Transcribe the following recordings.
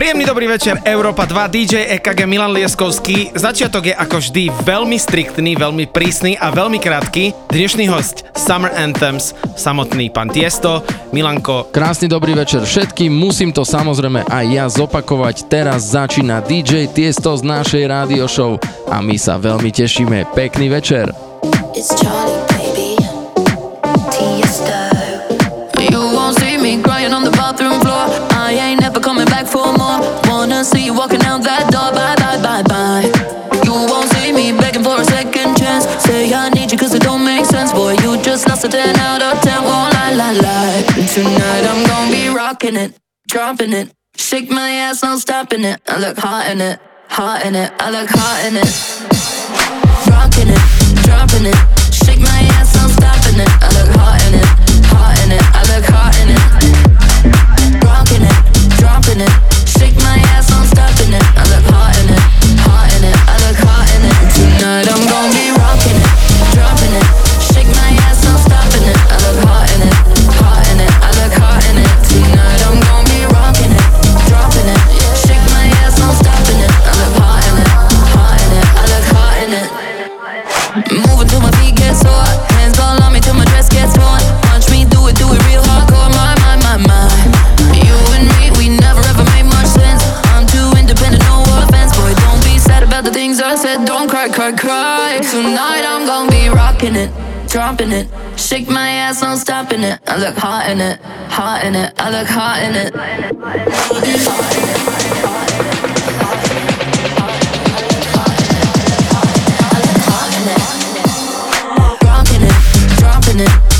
Príjemný dobrý večer, Európa 2, DJ EKG Milan Lieskovský. Začiatok je ako vždy veľmi striktný, veľmi prísny a veľmi krátky. Dnešný host Summer Anthems, samotný pán Tiesto, Milanko. Krásny dobrý večer všetkým, musím to samozrejme aj ja zopakovať. Teraz začína DJ Tiesto z našej rádio show a my sa veľmi tešíme. Pekný večer. It's Charlie. See you walking out that door. Bye, bye, bye, bye. You won't see me begging for a second chance. Say I need you cause it don't make sense. Boy, you just lost a 10 out of 10. Won't lie, lie, lie. Tonight I'm gonna be rocking it, dropping it. Shake my ass, I'm stopping it. I look hot in it, hot in it. I look hot in it. Rocking it, dropping it. Shake my ass, I'm stopping it. I look hot in it, hot in it. I look hot in it. Rocking it, dropping it. Tonight I'm gonna be rocking it, dropping it. Shake my ass, I'm stopping it. I look hot in it, dropping it. Shake my ass, I'm stopping it. I look hot in it, hot in it. I look hot in it. Hot in it.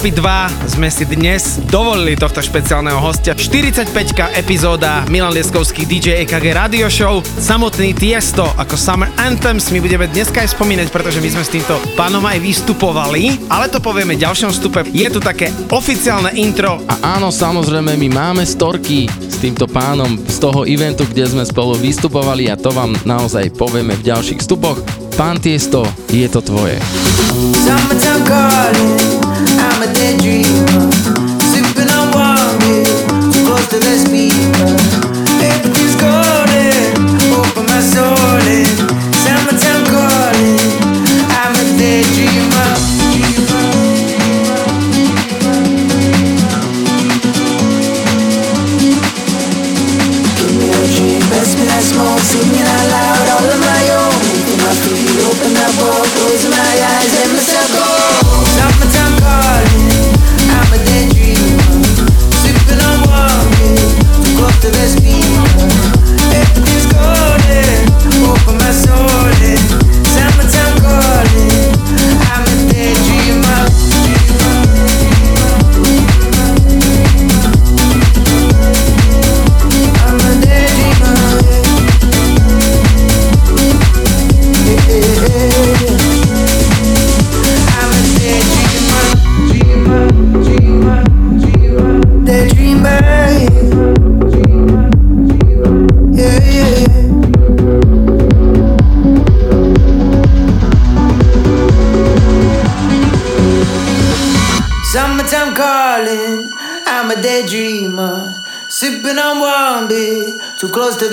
Európy 2 sme si dnes dovolili tohto špeciálneho hostia. 45 epizóda Milan Lieskovský DJ EKG Radio Show, samotný Tiesto ako Summer Anthems. My budeme dneska aj spomínať, pretože my sme s týmto pánom aj vystupovali, ale to povieme v ďalšom vstupe. Je tu také oficiálne intro. A áno, samozrejme, my máme storky s týmto pánom z toho eventu, kde sme spolu vystupovali a to vám naozaj povieme v ďalších vstupoch. Pán Tiesto, je to tvoje. Summertime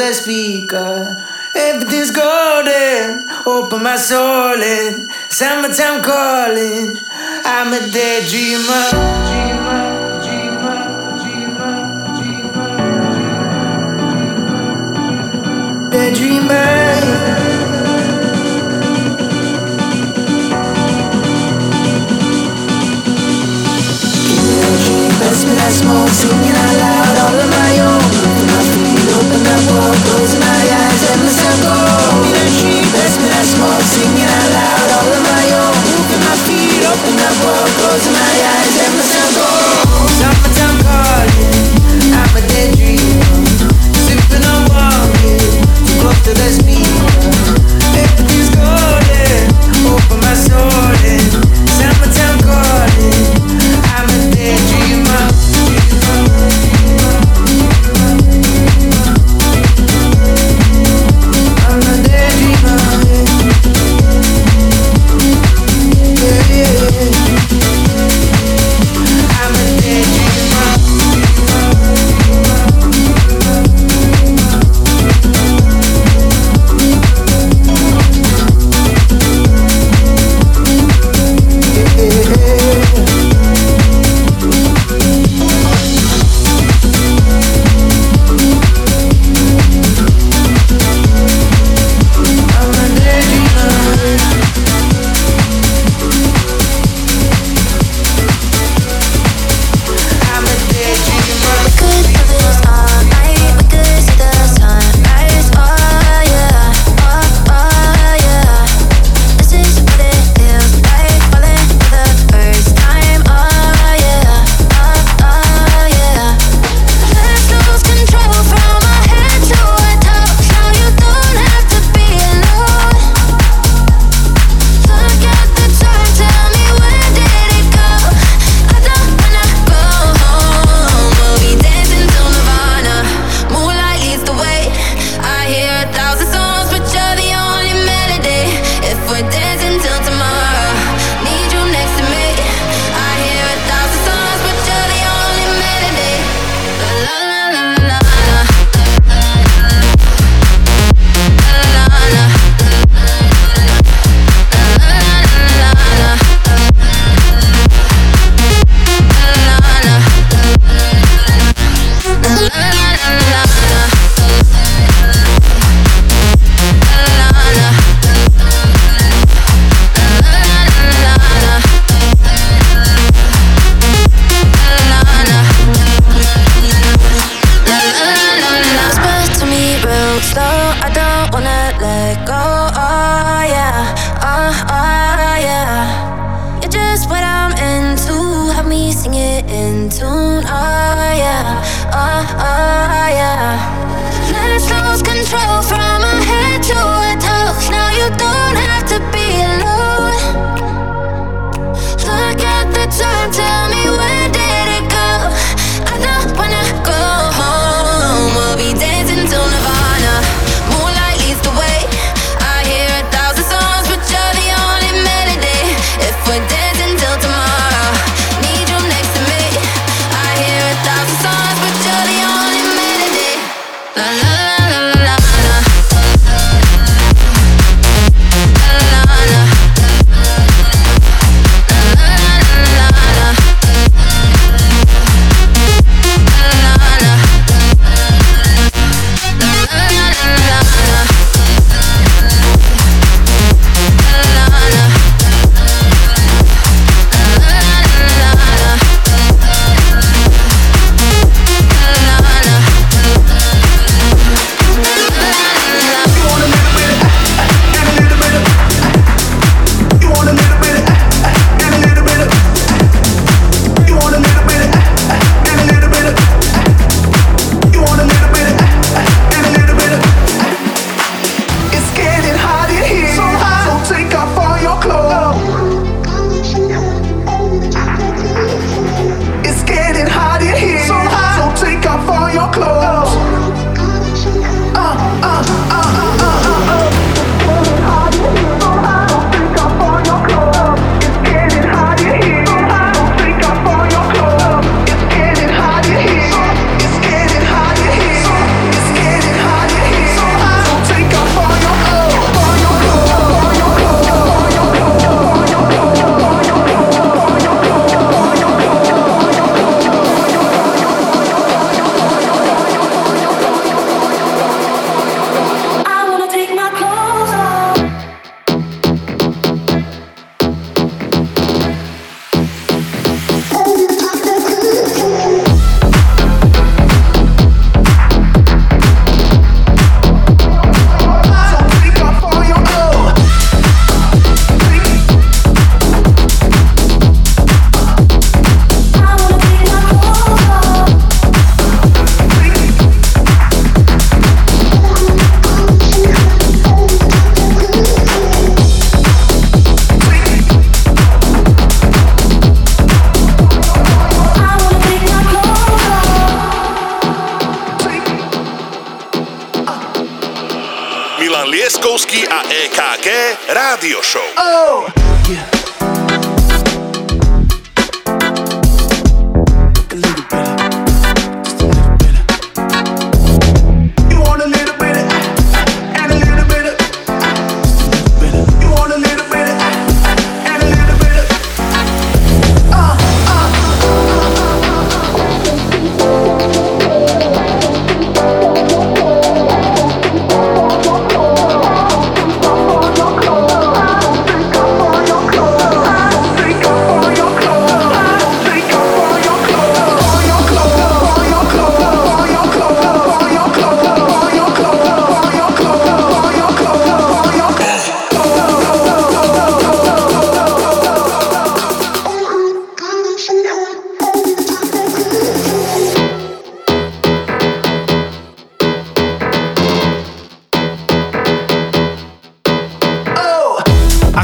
the speaker. Everything's golden, open my soul in. Summertime calling, I'm a daydreamer.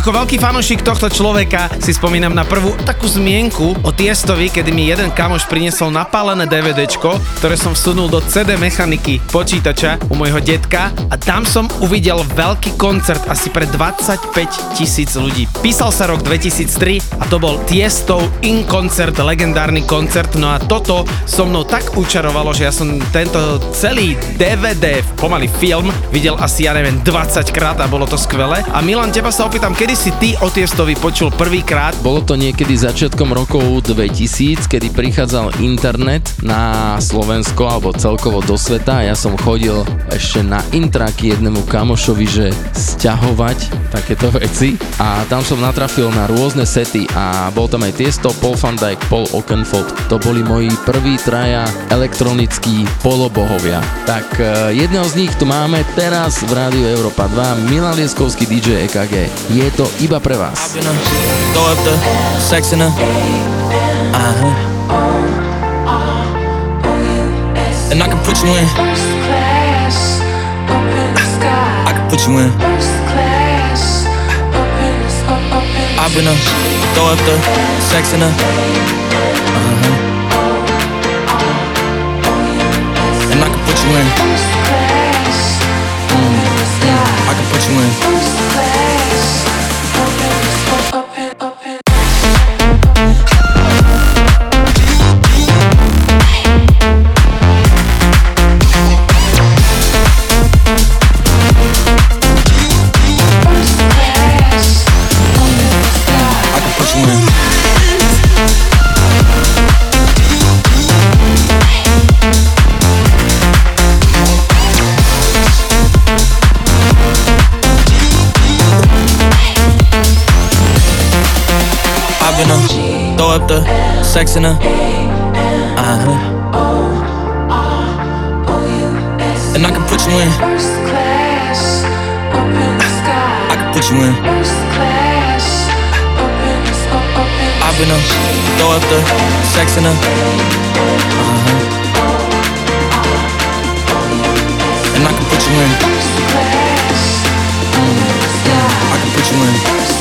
Ako veľký fanúšik tohto človeka si spomínam na prvú takú zmienku o Tiestovi, kedy mi jeden kamoš priniesol napálené DVDčko, ktoré som vsunul do CD mechaniky počítača u môjho detka a tam som uvidel veľký koncert asi pre 25 tisíc ľudí. Písal sa rok 2003 a to bol Tiestov In Concert, legendárny koncert, no a toto so mnou tak učarovalo, že ja som tento celý DVD, pomaly film, videl asi, ja neviem, 20 krát a bolo to skvelé. A Milan, teba sa opýtam, kedy si ty o Tiestovi počul prvýkrát? Bolo to niekedy začiatkom rokov 2000, kedy prichádzal internet na Slovensko alebo celkovo do sveta ja som chodil ešte na intraky jednému kamošovi, že sťahovať takéto veci a tam som natrafil na rôzne sety a bol tam aj Tiesto, Paul van Dijk, Paul Oakenfold. To boli moji prví traja elektronickí polobohovia. Tak eh, jedného z nich tu máme teraz v Rádiu Európa 2, Milan Lieskovský DJ EKG. Je to iba pre vás. in her, throw up the in. And I can put you in. you. I've been a throw up the sex in her. Uh-huh. And I can put you in. Mm. I can put you in. The sex in her. Uh huh. And I can put you in. I can put you in. I've been a throw up the sex in her. Uh-huh. And I can put you in. I can put you in.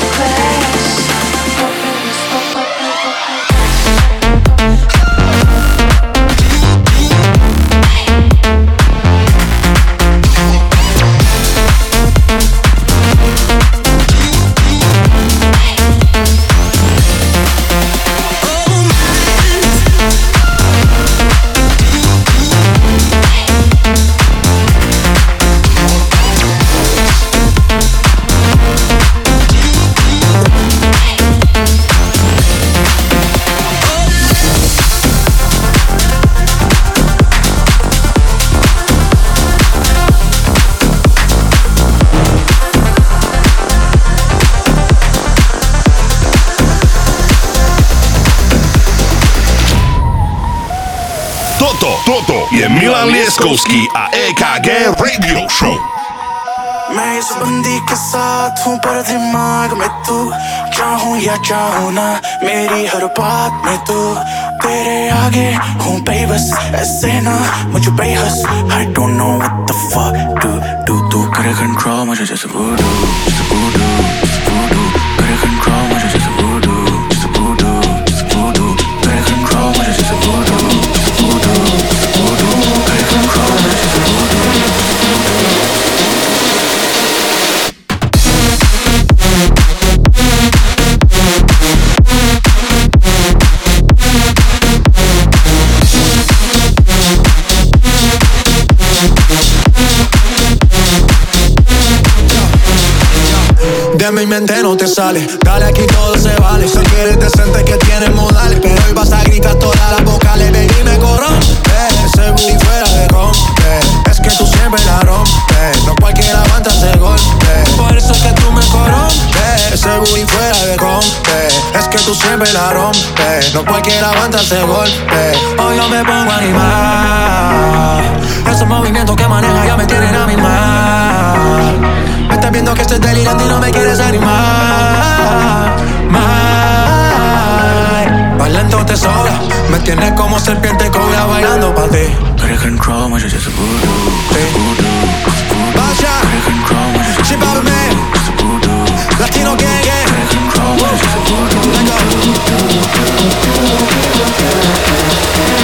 Moskowski a EKG Radio Show. मैं इस बंदी के साथ हूँ, पर दिमाग में तू चाहू या चाहू ना, मेरी हर बात में तू। तेरे आगे हूँ बेबस, ऐसे ना, मुझे बेहस। I don't know what the fuck to do, तू करे कंट्रोल मुझे जैसे वो जैसे वो जैसे वो De mi mente no te sale, dale aquí todo se vale. Si quieres decente que tienes modales, pero hoy vas a gritar todas las vocales, baby me corrompe. Ese booty fuera de rompe, es que tú siempre la rompes. No cualquiera aguanta ese golpe, por eso es que tú me corrompes. Ese booty fuera de rompe, es que tú siempre la rompes. No cualquiera aguanta ese golpe. Hoy yo me pongo a animar, esos movimientos que maneja ya me tienen a mi me estás viendo que estoy delirando y no me quieres animar. Bailando te sobra, me tienes como serpiente cobra bailando pa' ti. control, much just a voodoo. Voodoo. Basha. control, much just a voodoo. Latino gang, yeah. control, much just a voodoo. Let.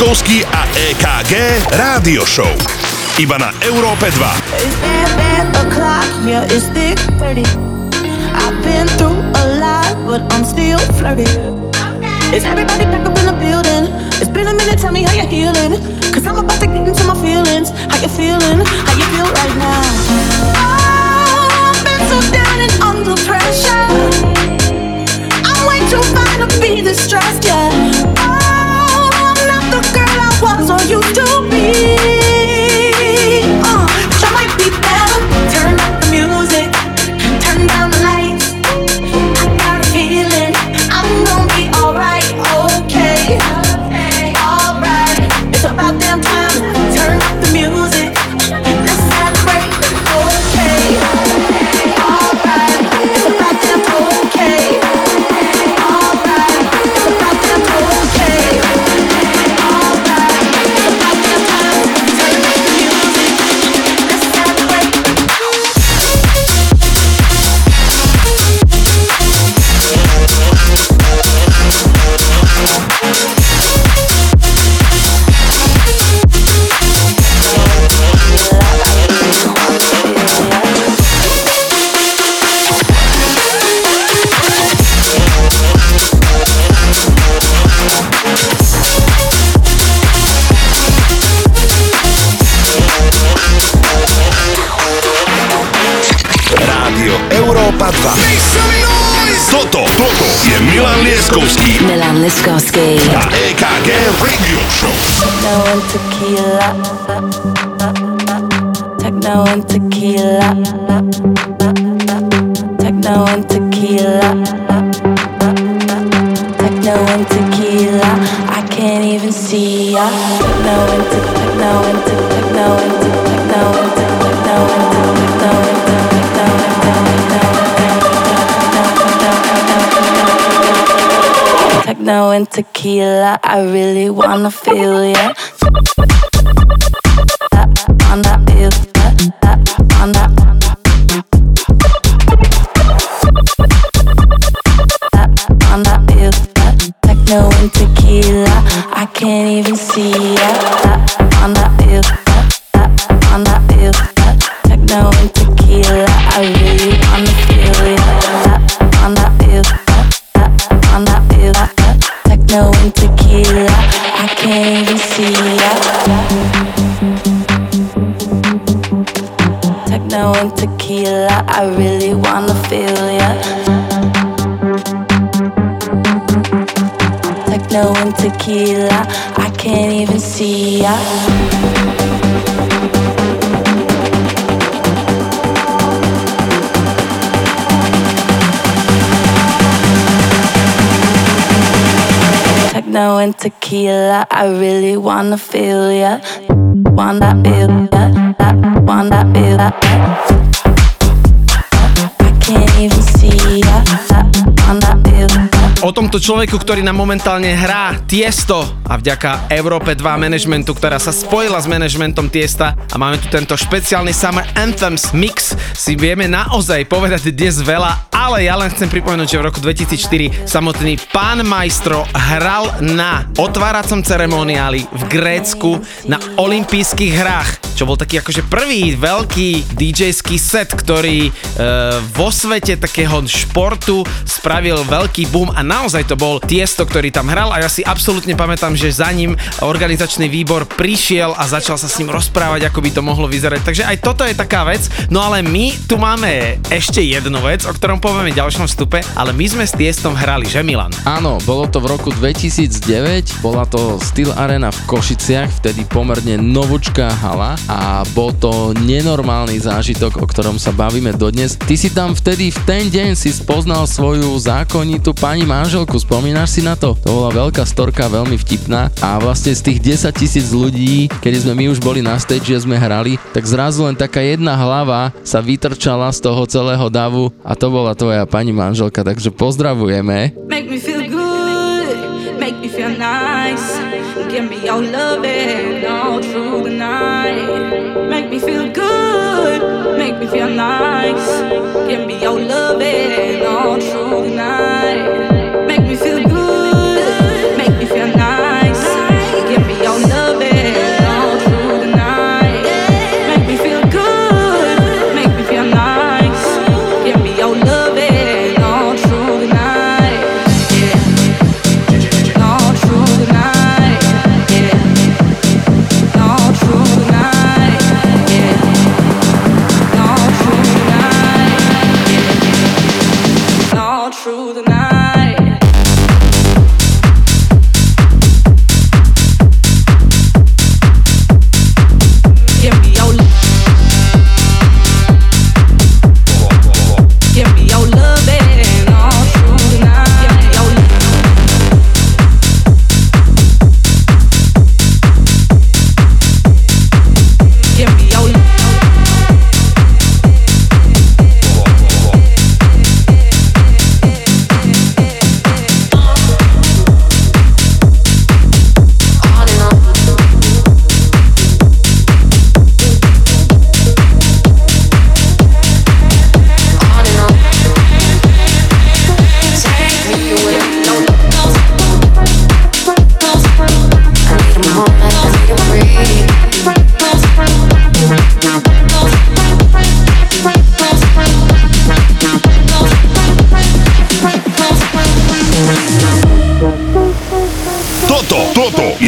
Milan Lieskovský a EKG Rádio Show. Iba na Európe 2. It's thick, I've been through a lot, but I'm still flirty. Is everybody back up in the building? It's been a minute, tell me how you're healing. Cause I'm about to get into my feelings. How you feeling? A EKG Radio Show. Tequila, I really wanna feel ya. Tomto človeku, ktorý nám momentálne hrá Tiesto a vďaka Európe 2 managementu, ktorá sa spojila s managementom Tiesta a máme tu tento špeciálny Summer Anthems mix, si vieme naozaj povedať dnes veľa, ale ja len chcem pripomenúť, že v roku 2004 samotný pán majstro hral na otváracom ceremoniáli v Grécku na olympijských hrách, čo bol taký akože prvý veľký DJ-ský set, ktorý e, vo svete takého športu spravil veľký boom a naozaj to bol Tiesto, ktorý tam hral a ja si absolútne pamätám, že za ním organizačný výbor prišiel a začal sa s ním rozprávať, ako by to mohlo vyzerať. Takže aj toto je taká vec. No ale my tu máme ešte jednu vec, o ktorom povieme v ďalšom vstupe, ale my sme s Tiestom hrali, že Milan? Áno, bolo to v roku 2009, bola to Steel Arena v Košiciach, vtedy pomerne novúčká hala a bol to nenormálny zážitok, o ktorom sa bavíme dodnes. Ty si tam vtedy v ten deň si spoznal svoju zákonitú pani manželku, spomínaš si na to? To bola veľká storka, veľmi vtipná a vlastne z tých 10 tisíc ľudí, kedy sme my už boli na stage, že sme hrali, tak zrazu len taká jedna hlava sa vytrčala z toho celého davu a to bola tvoja pani manželka, takže pozdravujeme. Make me feel good, make me feel nice. Give me your loving make you're nice. Give me your loving all through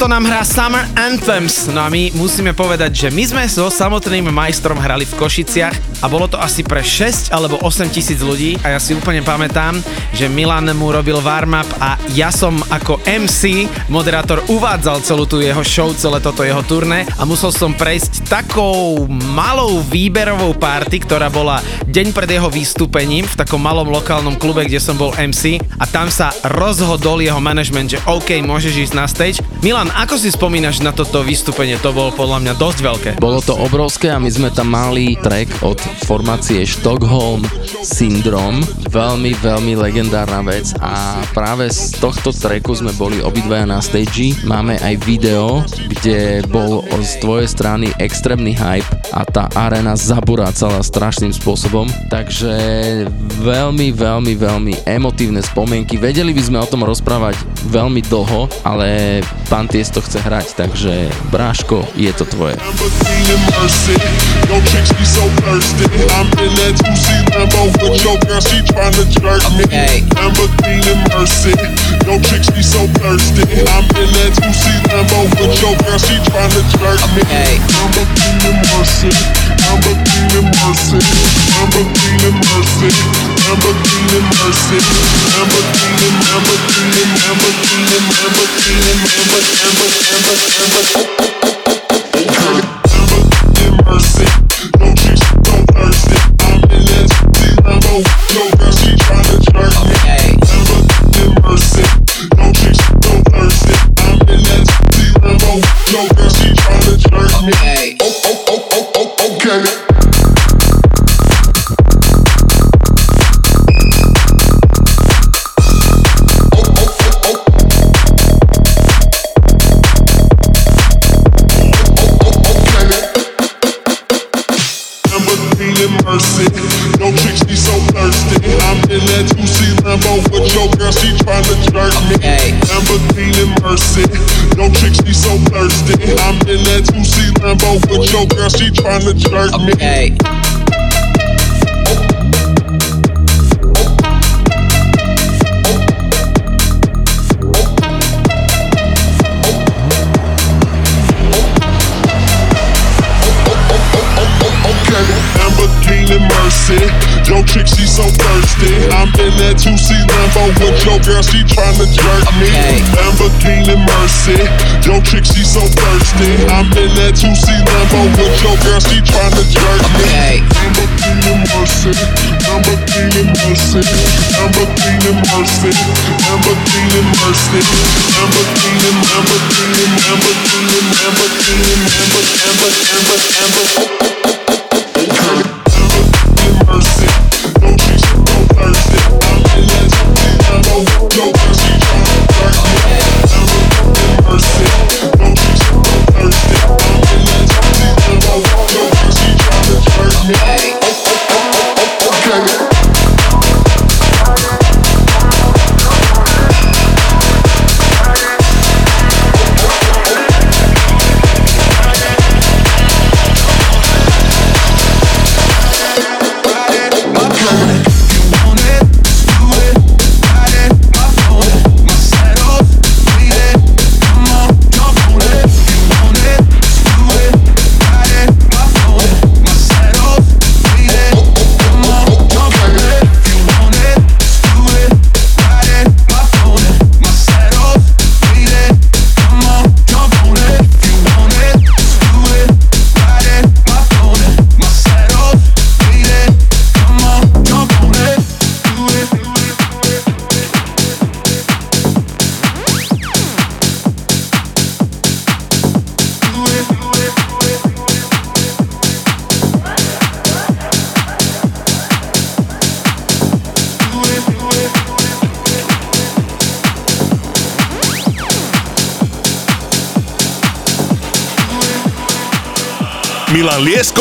Tiesto nám hrá Summer Anthems, no a my musíme povedať, že my sme so samotným majstrom hrali v Košiciach a bolo to asi pre 6 alebo 8 tisíc ľudí. A ja si úplne pamätám, že Milan mu robil warm-up a ja som ako MC, moderátor, uvádzal celú tú jeho show, celé toto jeho turné a musel som prejsť takou malou výberovou party, ktorá bola deň pred jeho vystúpením v takom malom lokálnom klube, kde som bol MC a tam sa rozhodol jeho management, že OK, môžeš ísť na stage. Milan, ako si spomínaš na toto vystúpenie? To bolo podľa mňa dosť veľké. Bolo to obrovské a my sme tam mali track od formácie Stockholm Syndrome. Veľmi, veľmi legendárna vec a práve z tohto tracku sme boli obidvaja na stage. Máme aj video, kde bol z tvojej strany extrémny hype a tá arena zaburácala strašným spôsobom. Takže veľmi, veľmi, veľmi emotívne spomienky. Vedeli by sme o tom rozprávať veľmi dlho, ale pán Tiesto chce hrať, takže Bráško, je to tvoje. Lamborghini Mercy. Yo, chicks be so thirsty. I'm in that 2C Lambo with your girl, she tryna jerk me. Lamborghini Mercy. Be so thirsty. I'm in that 2C Lambo with your girl, she tryna jerk me. Lamborghini Mercy. Lamborghini Mercy. Lamborghini Mercy. Lamborghini Mercy. Lamborghini, Lamborghini, Lamborghini, Lamborghini, Lamborghini, Lamborghini, Lamborghini mercy. No chicks she so thirsty. I'm in that 2C Lambo with your girl, she tryna jerk okay. me. Yo, chick, she so thirsty. I'm in that 2C Lambo with your girl, she tryna jerk me. Lamborghini Mercy. Yo, chick, she so thirsty. I'm in that 2C Lambo with your girl, she tryna jerk me. Lamborghini Mercy. Lamborghini Mercy. Lamborghini Mercy. Lamborghini Mercy. Lamborghini, Lamborghini, Lamborghini, Lamborghini, Lamborghini, Lamborghini, Lamborghini.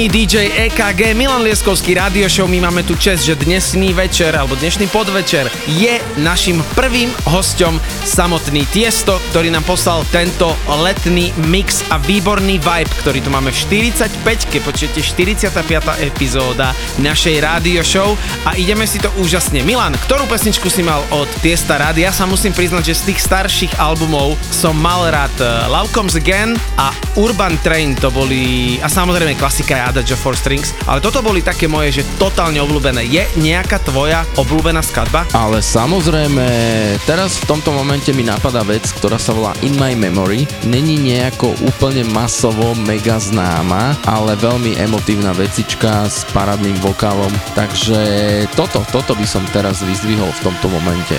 Páni, DJ EKG, Milan Lieskovský Radio Show, my máme tu čest, že dnesný večer, alebo dnešný podvečer je našim prvým hosťom samotný Tiesto, ktorý nám poslal tento letný mix a výborný vibe, ktorý tu máme v 45-ke, počujete 45. epizóda našej Radio Show a ideme si to úžasne. Milan, ktorú pesničku si mal od Tiesta rád? Ja sa musím priznať, že z tých starších albumov som mal rád eh, Love Comes Again a Urban Train, to boli, a samozrejme klasika je Adagio for Strings, ale toto boli také moje, že totálne obľúbené. Je nejaká tvoja obľúbená skladba? Ale samozrejme, teraz v tomto momente mi napadá vec, ktorá sa volá In My Memory. Není nejako úplne masovo mega známa, ale veľmi emotívna vecička s parádnym vokálom. Takže toto, toto by som teraz vyzdvihol v tomto momente.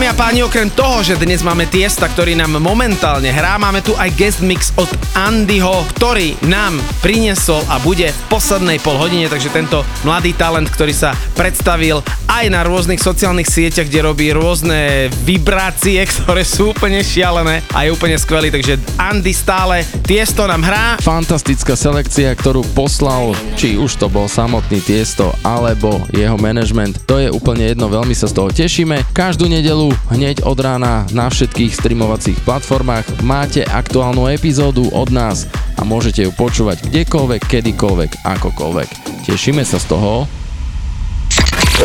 Dámy a páni, okrem toho, že dnes máme Tiesta, ktorý nám momentálne hrá, máme tu aj guest mix od Andyho, ktorý nám priniesol a bude v poslednej pol hodine, takže tento mladý talent, ktorý sa predstavil aj na rôznych sociálnych sieťach, kde robí rôzne vibrácie, ktoré sú úplne šialené a je úplne skvelý, takže Andy stále Tiesto nám hrá. Fantastická selekcia, ktorú poslal, či už to bol samotný Tiesto, alebo jeho management, to je úplne jedno, veľmi sa z toho tešíme. Každú nedelu hneď od rána na všetkých streamovacích platformách máte aktuálnu epizódu od nás a môžete ju počúvať kdekoľvek, kedykoľvek, akokoľvek. Tešíme sa z toho.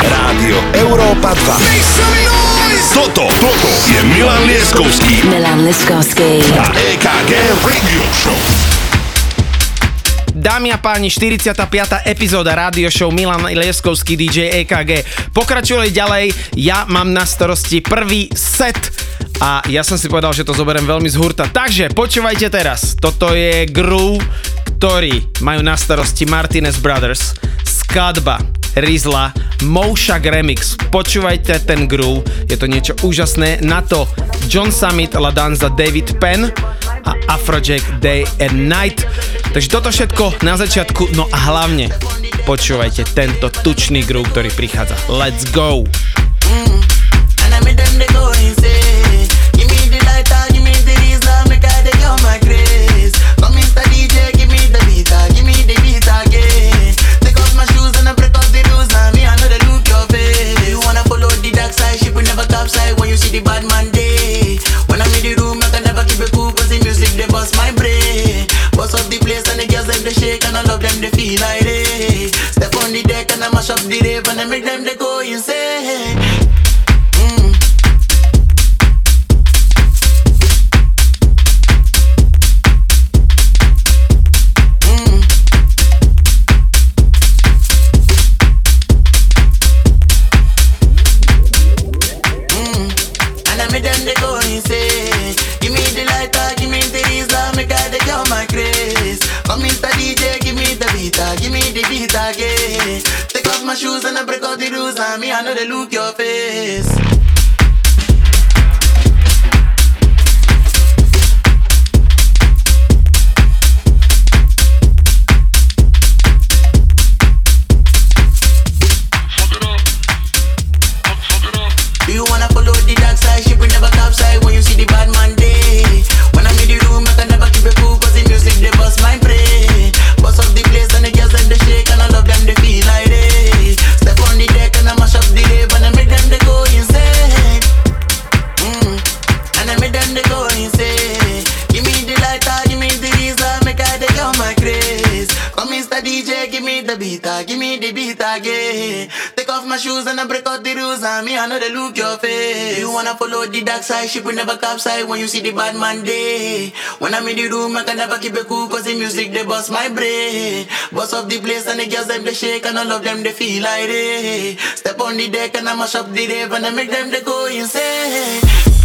Rádio Európa 2. Toto, toto je Milan Lieskovský Milan Leskovský. a EKG Radio Show. Dámy a páni, 45. epizóda rádio show Milan Lieskovský DJ EKG. Pokračuje ďalej, ja mám na starosti prvý set a ja som si povedal, že to zoberiem veľmi z hurta. Takže počúvajte teraz, toto je groove, ktorý majú na starosti Martinez Brothers, skladba Rizla, Moshak Remix. Počúvajte ten groove, je to niečo úžasné. Na to John Summit, La Danza, David Penn a Afrojack Day and Night. Takže toto všetko na začiatku, no a hlavne počúvajte tento tučný groove, ktorý prichádza. Let's go! And I. never topside when you see the bad man day. When I'm in the room, I can never keep it cool, cause the music they bust my brain. Bust up the place and the girls them they shake and I love them they feel like they. Step on the deck and I mash up the rave and I make them they go insane. Beat again. Take off my shoes and I break all the rules, and me I know they look your face. The beat, ah, give me the beat again. Take off my shoes and I break out the rules, and me I know they look your face. You wanna follow the dark side, ship will never capsize when you see the bad man day. When I'm in the room, I can never keep it cool, cause the music they bust my brain. Bust up the place and the girls them they shake and all of them they feel like they. Step on the deck and I mash up the rave and I make them they go insane.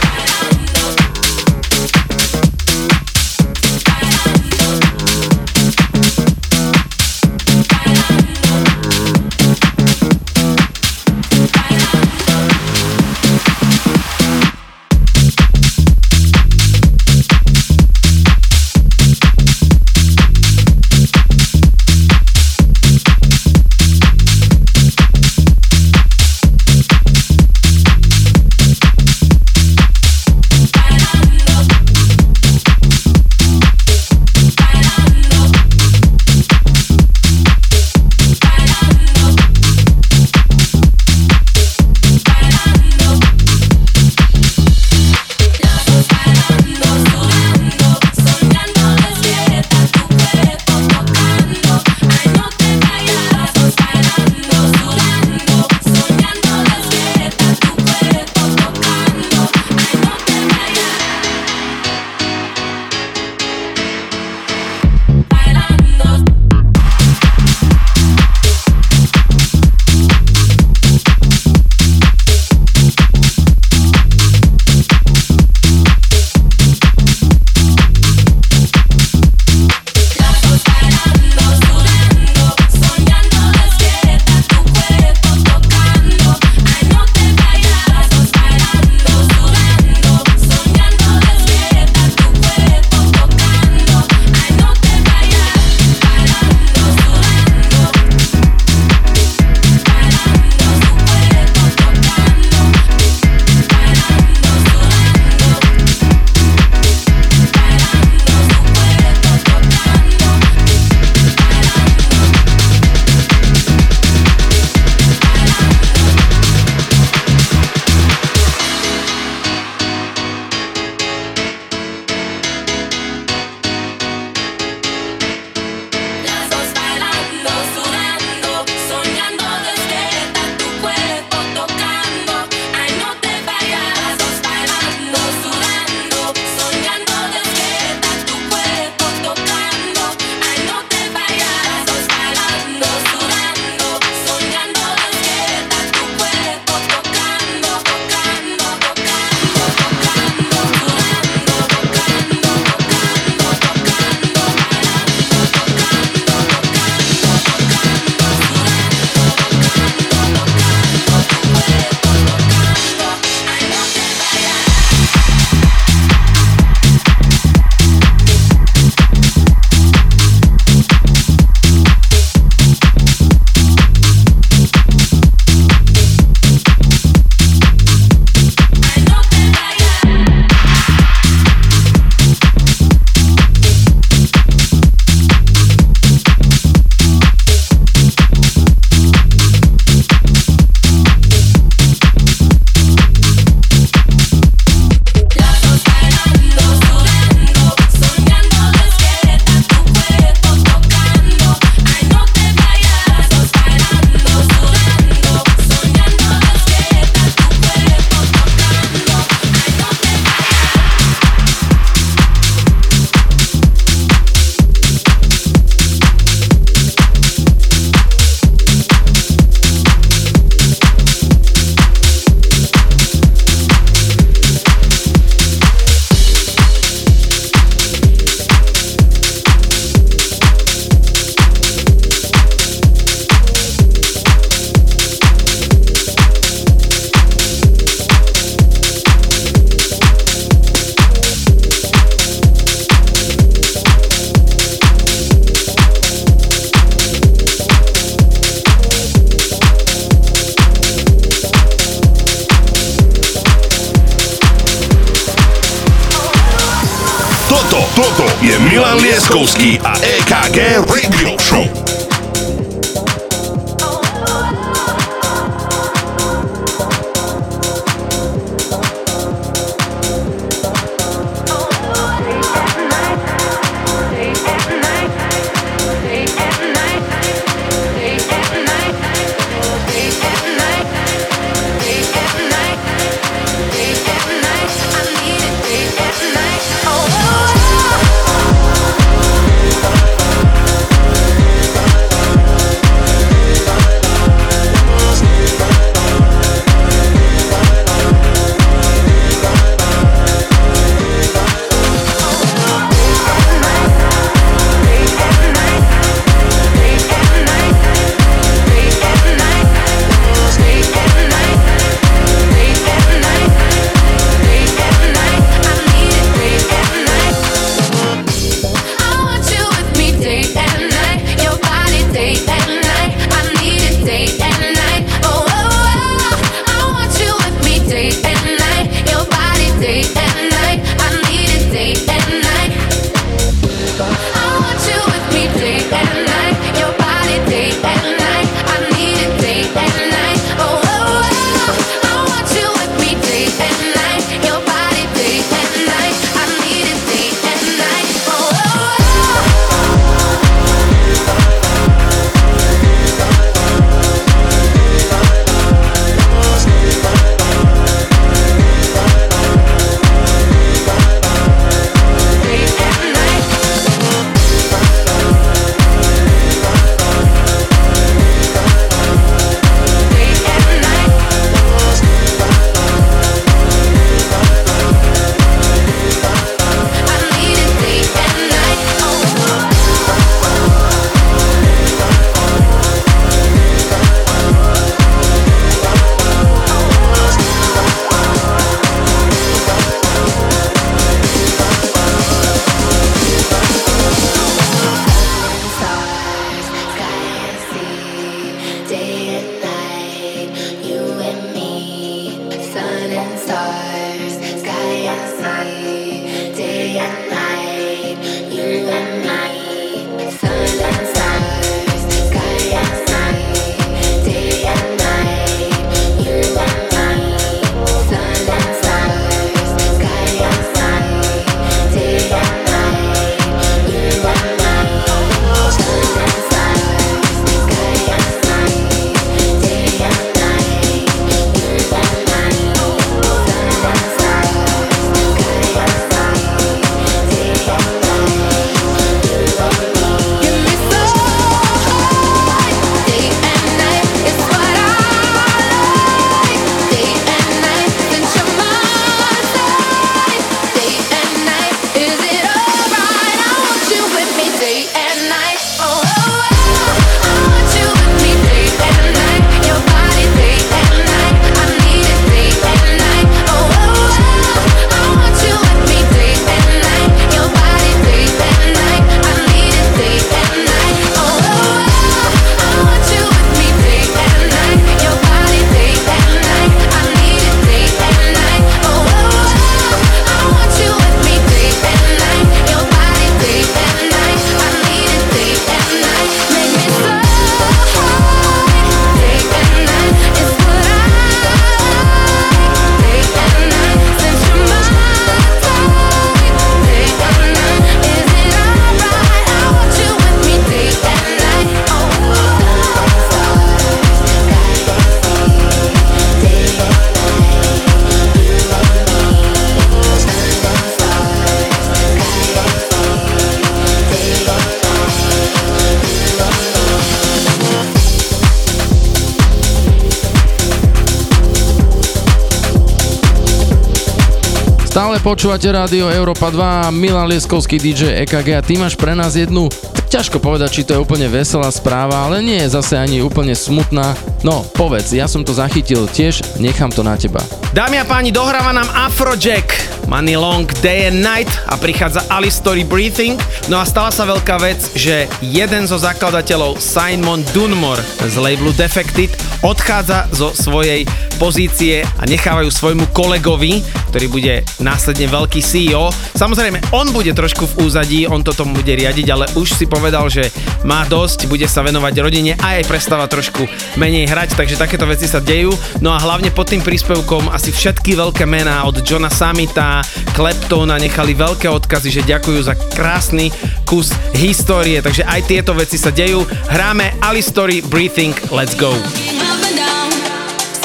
Počúvate rádio Európa 2, Milan Lieskovský DJ EKG a ty máš pre nás jednu, ťažko povedať, či to je úplne veselá správa, ale nie je zase ani úplne smutná. No, povedz, ja som to zachytil tiež, nechám to na teba. Dámy a páni, dohráva nám Afrojack, Money Long Day and Night a prichádza Alice Breathing. No a stala sa veľká vec, že jeden zo zakladateľov Simon Dunmore z labelu Defected odchádza zo svojej pozície a nechávajú svojmu kolegovi, ktorý bude následne veľký CEO. Samozrejme, on bude trošku v úzadí, on to tomu bude riadiť, ale už si povedal, že má dosť, bude sa venovať rodine a aj prestáva trošku menej hrať, takže takéto veci sa dejú. No a hlavne pod tým príspevkom asi všetky veľké mená od Johna Samita, Kleptona nechali veľké odkazy, že ďakujú za krásny kus histórie, takže aj tieto veci sa dejú. Hráme Alistory Breathing, let's go.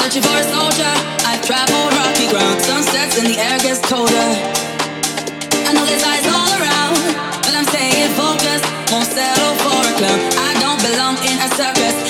Searching for a soldier. I've traveled and the air gets colder. I know there's eyes all around, but I'm staying focused. Won't settle for a clown. I don't belong in a circus.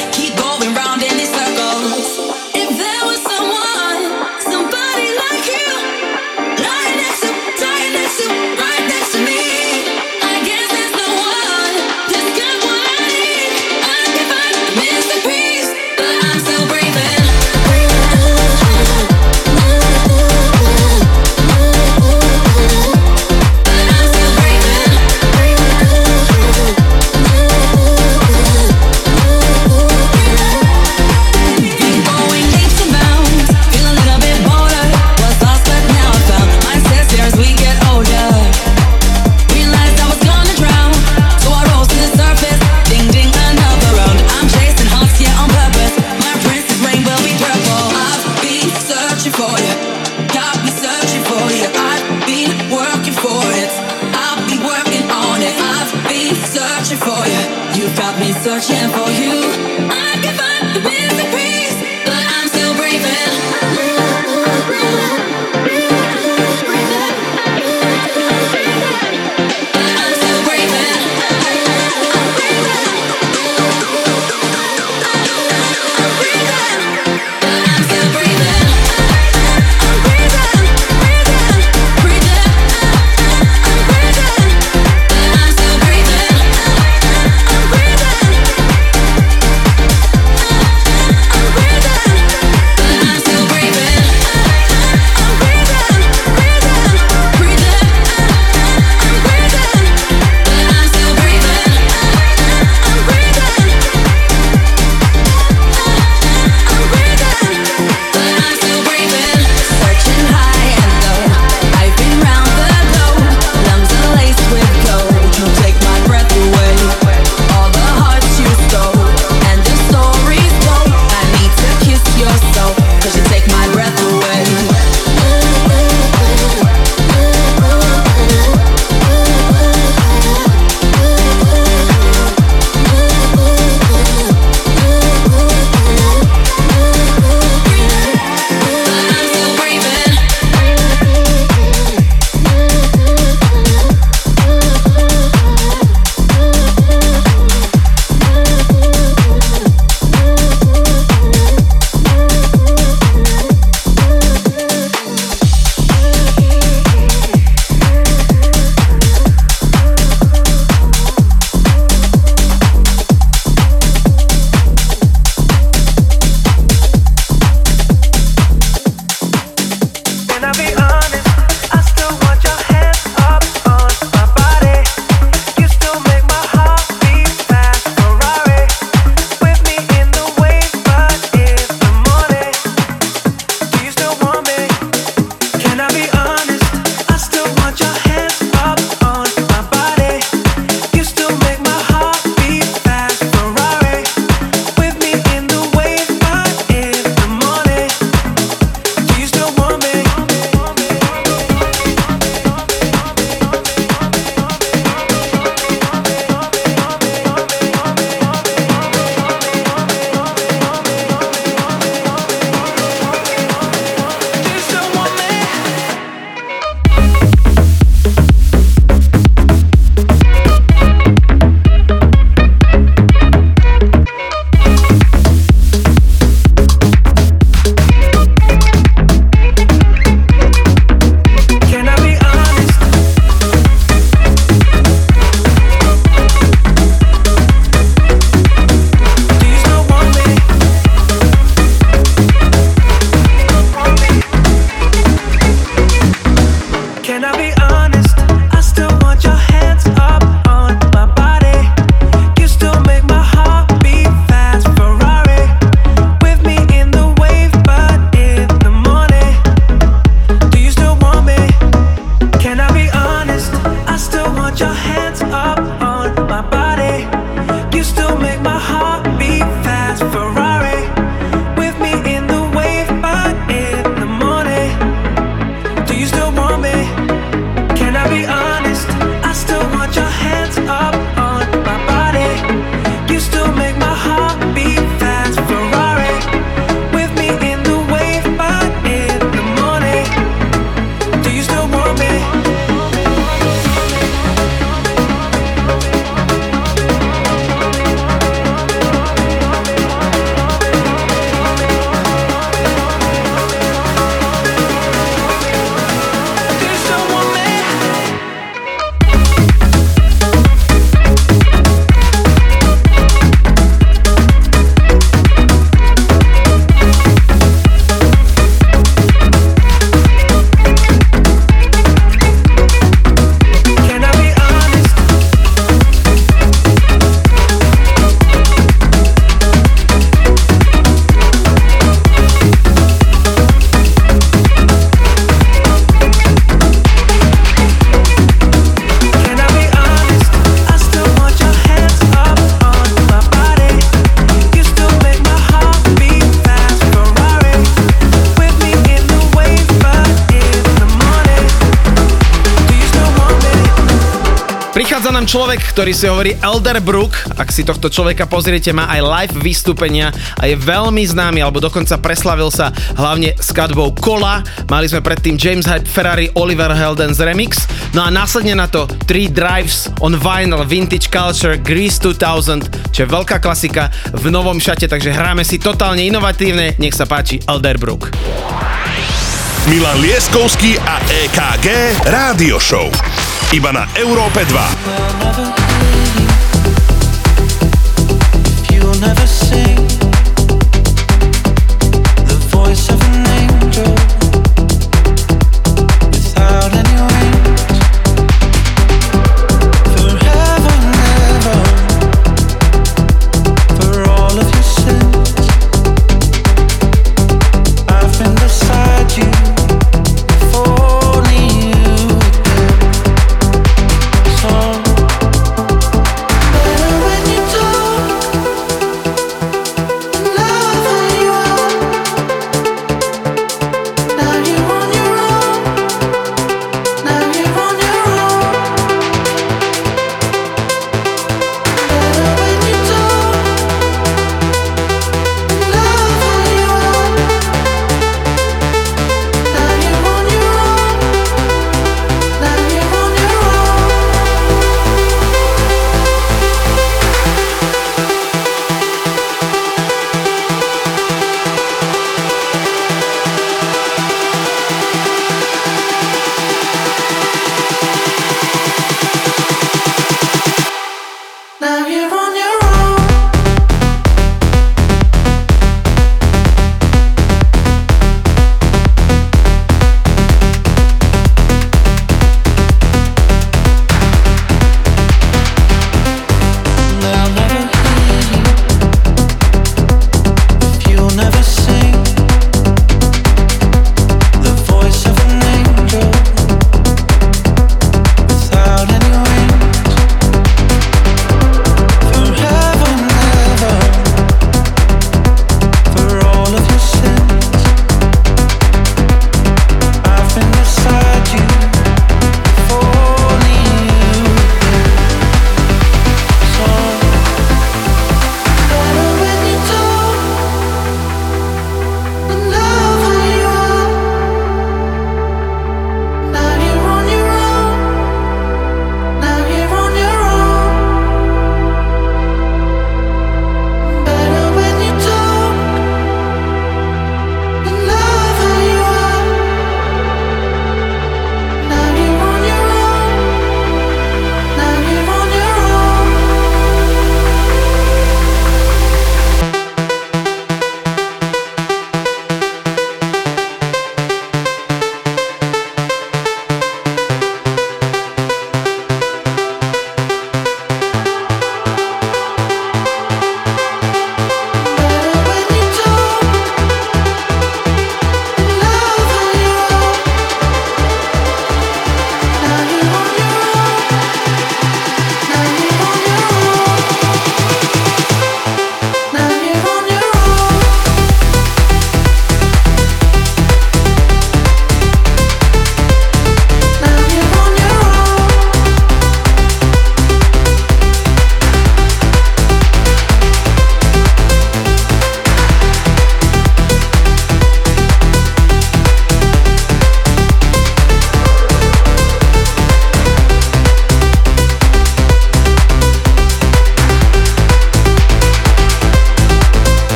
Človek, ktorý si hovorí Elderbrook. Ak si tohto človeka pozriete, má aj live vystúpenia a je veľmi známy, alebo dokonca preslavil sa hlavne s kadbou Kola. Mali sme predtým James Hype Ferrari Oliver Heldens Remix. No a následne na to 3 Drives on Vinyl Vintage Culture Grease 2000, čo je veľká klasika v novom šate, takže hráme si totálne inovatívne. Nech sa páči Elderbrook. Milan Lieskovský a EKG Rádio Show. Iba na Európe 2. never sing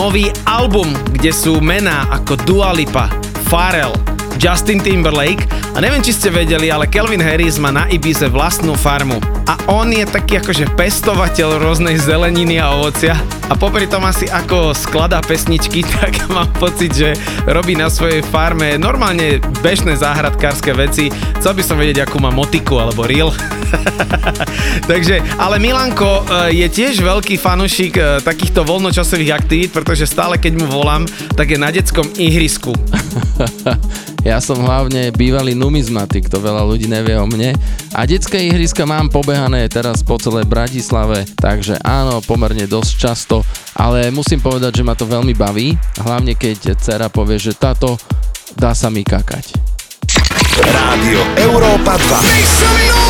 nový album, kde sú mená ako Dua Lipa, Pharrell, Justin Timberlake a neviem, či ste vedeli, ale Calvin Harris má na Ibize vlastnú farmu a on je taký akože pestovateľ rôznej zeleniny a ovocia a popri tom asi ako skladá pesničky, tak mám pocit, že robí na svojej farme normálne bežné záhradkárske veci. Chcel by som vedieť, akú má motiku alebo reel. Takže, ale Milanko e, je tiež veľký fanušik e, takýchto voľnočasových aktivít, pretože stále keď mu volám, tak je na detskom ihrisku. Ja som hlavne bývalý numizmatik, to veľa ľudí nevie o mne. A detské ihriska mám pobehané teraz po celej Bratislave, takže áno, pomerne dosť často, ale musím povedať, že ma to veľmi baví, hlavne keď dcera povie, že táto dá sa mi kakať. Rádio Európa 2.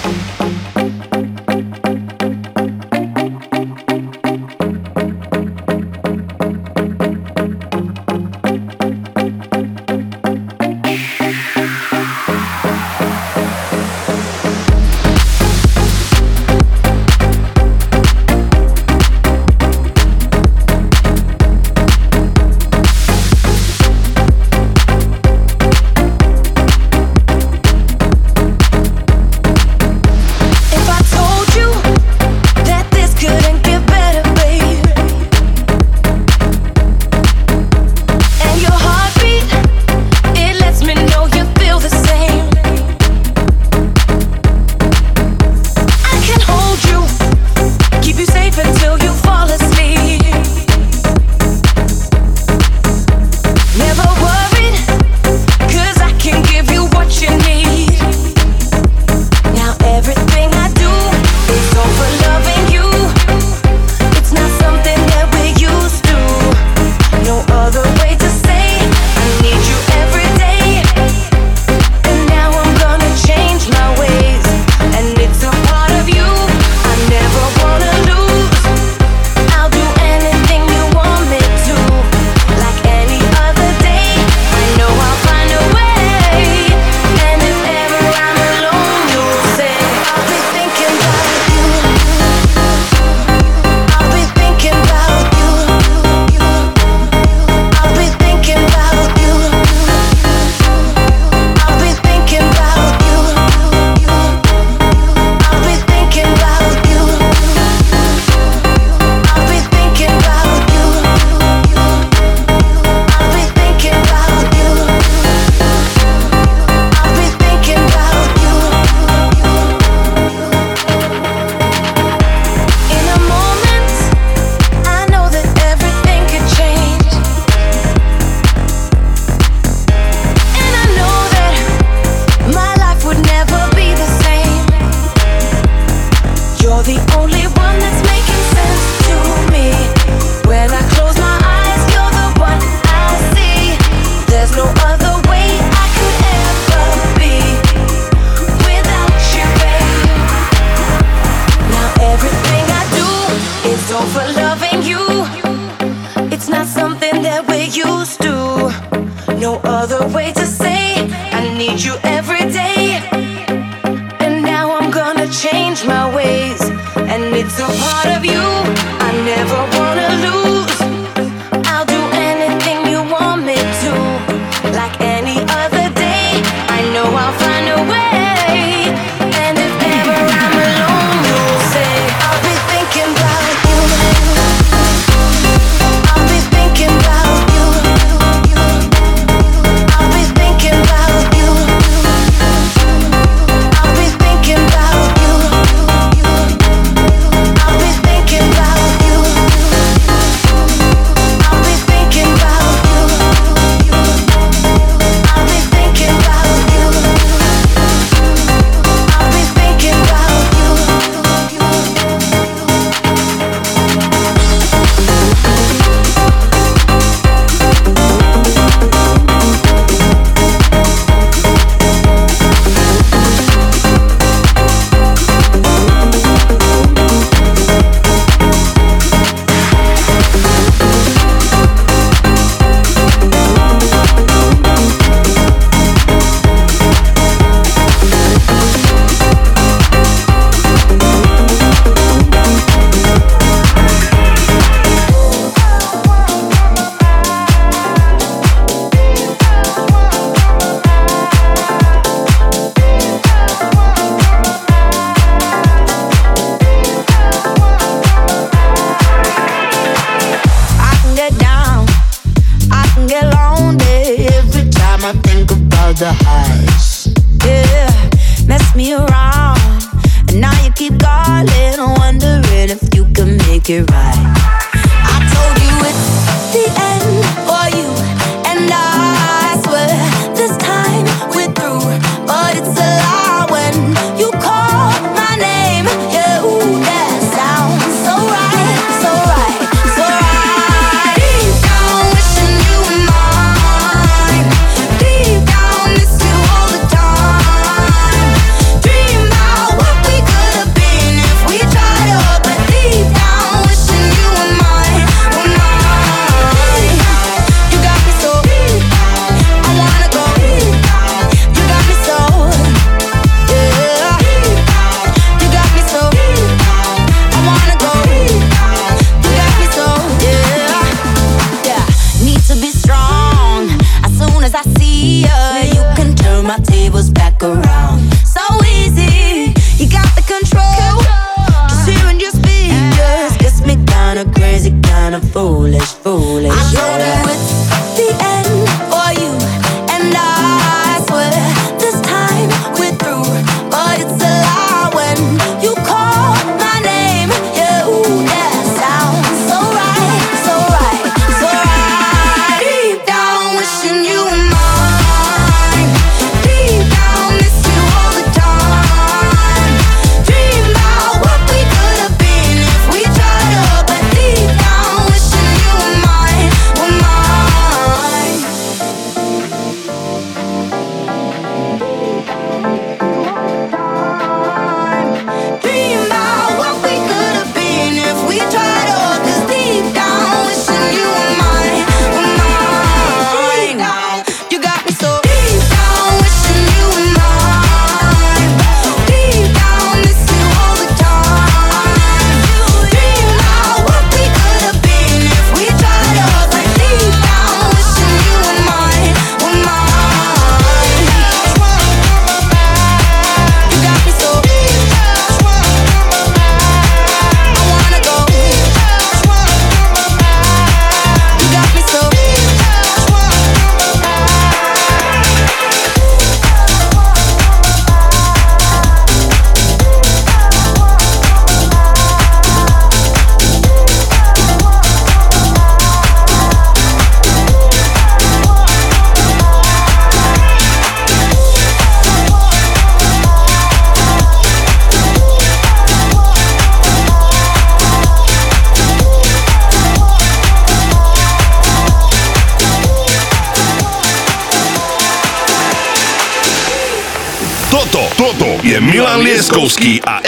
Lieskovský a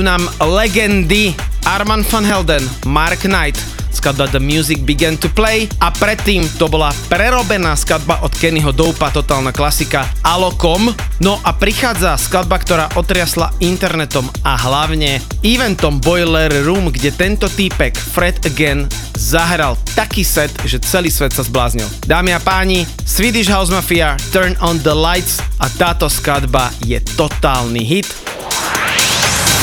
dohrávajú nám legendy Arman van Helden, Mark Knight, skladba The Music Began to Play a predtým to bola prerobená skladba od Kennyho Doupa, totálna klasika Alocom. No a prichádza skladba, ktorá otriasla internetom a hlavne eventom Boiler Room, kde tento týpek Fred Again zahral taký set, že celý svet sa zbláznil. Dámy a páni, Swedish House Mafia, Turn on the Lights a táto skladba je totálny hit.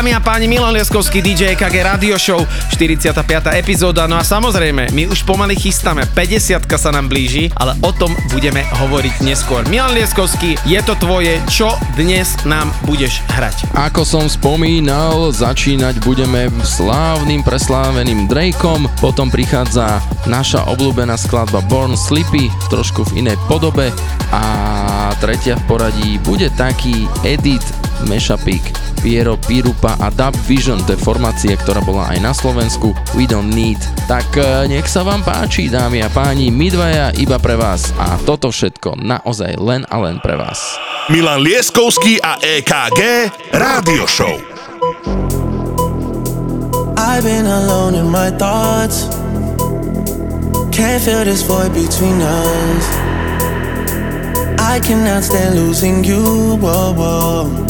Dámy a páni, Milan Lieskovský, DJ EKG Radio Show, 45. epizóda. No a samozrejme, my už pomaly chystáme, 50 sa nám blíži, ale o tom budeme hovoriť neskôr. Milan Lieskovský, je to tvoje, čo dnes nám budeš hrať? Ako som spomínal, začínať budeme slávnym presláveným Drakeom, potom prichádza naša obľúbená skladba Born Slippy, trošku v inej podobe a tretia v poradí bude taký edit mešapik Piero Pirupa a Dub Vision, to je formácia, ktorá bola aj na Slovensku, We Don't Need. Tak eh, nech sa vám páči, dámy a páni, my dvaja iba pre vás a toto všetko naozaj len a len pre vás. Milan Lieskovský a EKG Rádio Show. I've been alone in my thoughts. Can't feel this void between us. I cannot stand losing you. Whoa, whoa.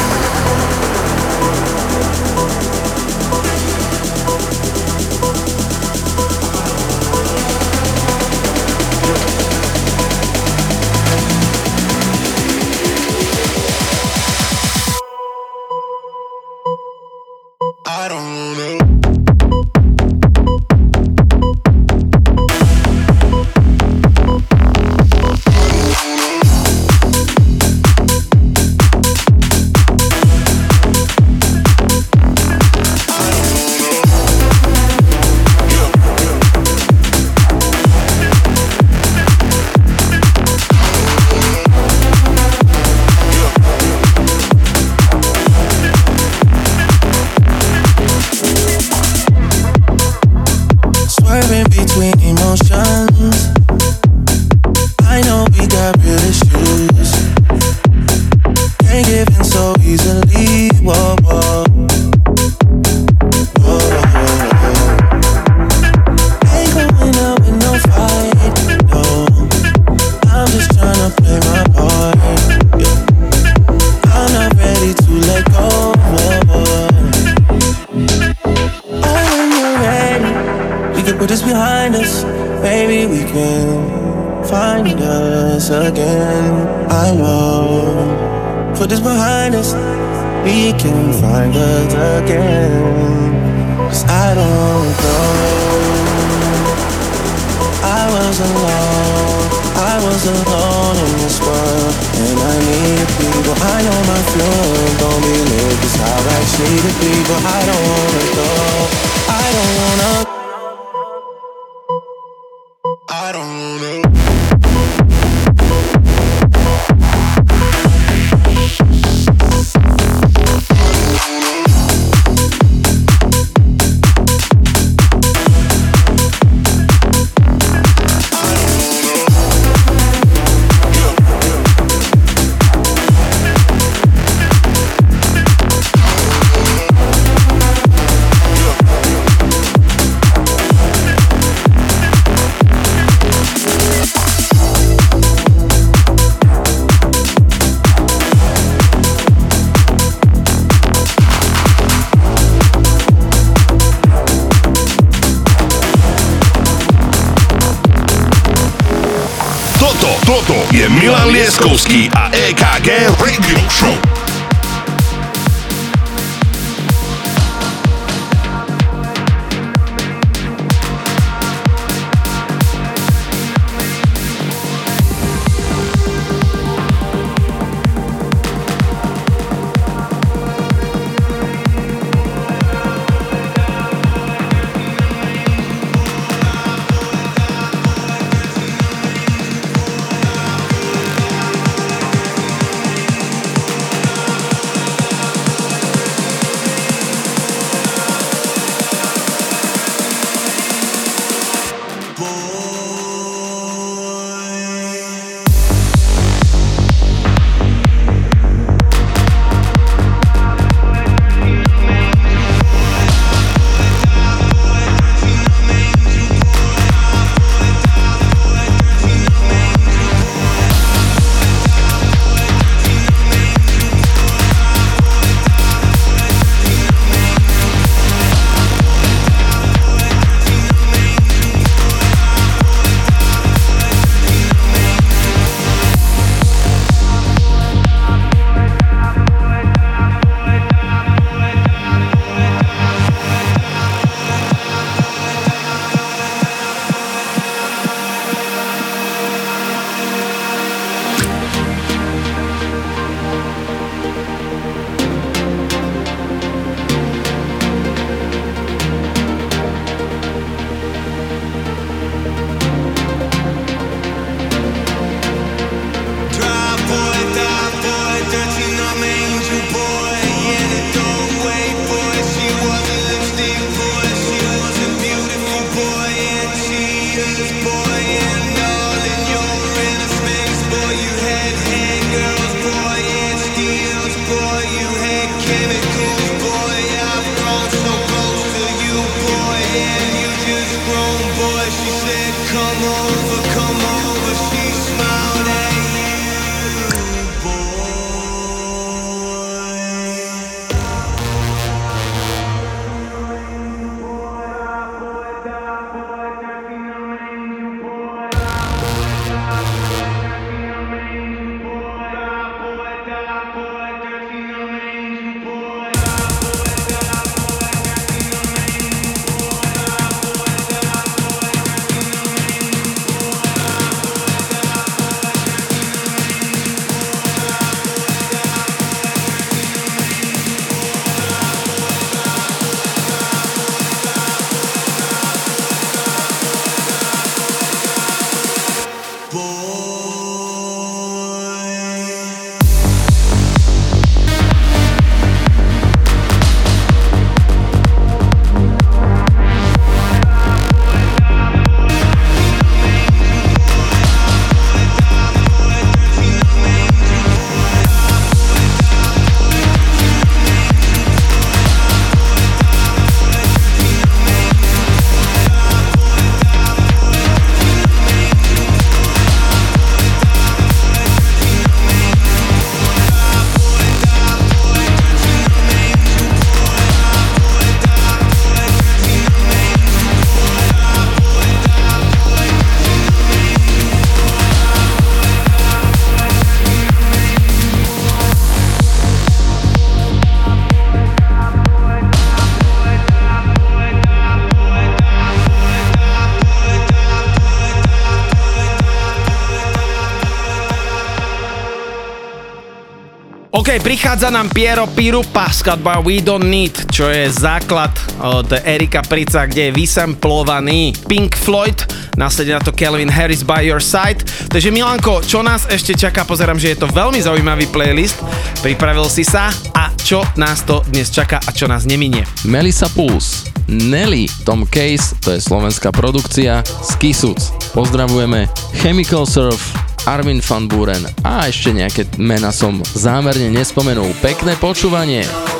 OK, prichádza nám Piero Pirupa skladba We Don't Need, čo je základ od Erika Prica, kde je vysamplovaný Pink Floyd, následne na to Calvin Harris By Your Side. Takže Milanko, čo nás ešte čaká? Pozerám, že je to veľmi zaujímavý playlist. Pripravil si sa a čo nás to dnes čaká a čo nás neminie? Melissa Puls, Nelly, Tom Case, to je slovenská produkcia, Skisuc. Pozdravujeme Chemical Surf, Armin van Buren a ešte nejaké mena som zámerne nespomenul. Pekné počúvanie! No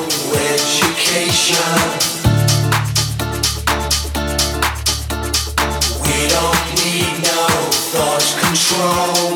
control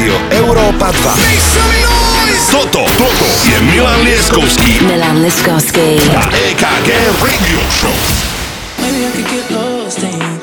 Rádio Európa 2. Toto, toto je Milan Lieskovský. Milan Lieskovský. A EKG Radio Show. Maybe I could get lost in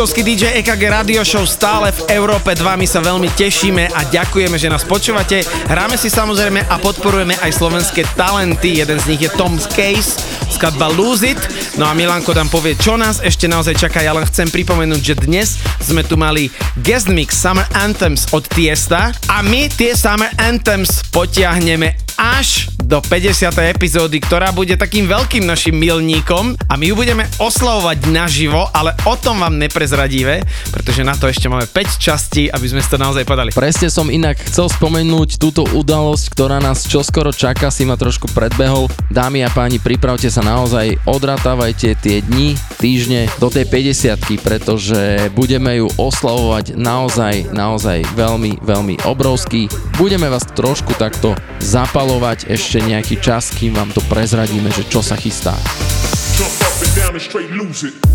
Lieskovský, DJ EKG Radio Show stále v Európe 2. My sa veľmi tešíme a ďakujeme, že nás počúvate. Hráme si samozrejme a podporujeme aj slovenské talenty. Jeden z nich je Tom Case, skladba Lose It. No a Milanko tam povie, čo nás ešte naozaj čaká. Ja len chcem pripomenúť, že dnes sme tu mali guest mix Summer Anthems od Tiesta a my tie Summer Anthems potiahneme až do 50. epizódy, ktorá bude takým veľkým našim milníkom a my ju budeme oslavovať naživo, ale o tom vám neprezradíme, pretože na to ešte máme 5 častí, aby sme si to naozaj podali. Presne som inak chcel spomenúť túto udalosť, ktorá nás čoskoro čaká, si ma trošku predbehol. Dámy a páni, pripravte sa naozaj, odratávajte tie dni, týždne do tej 50 pretože budeme ju oslavovať naozaj, naozaj veľmi, veľmi obrovský. Budeme vás trošku takto zapalovať ešte nejaký čas, kým vám to prezradíme, že čo sa chystá. Jump up and down and straight lose it.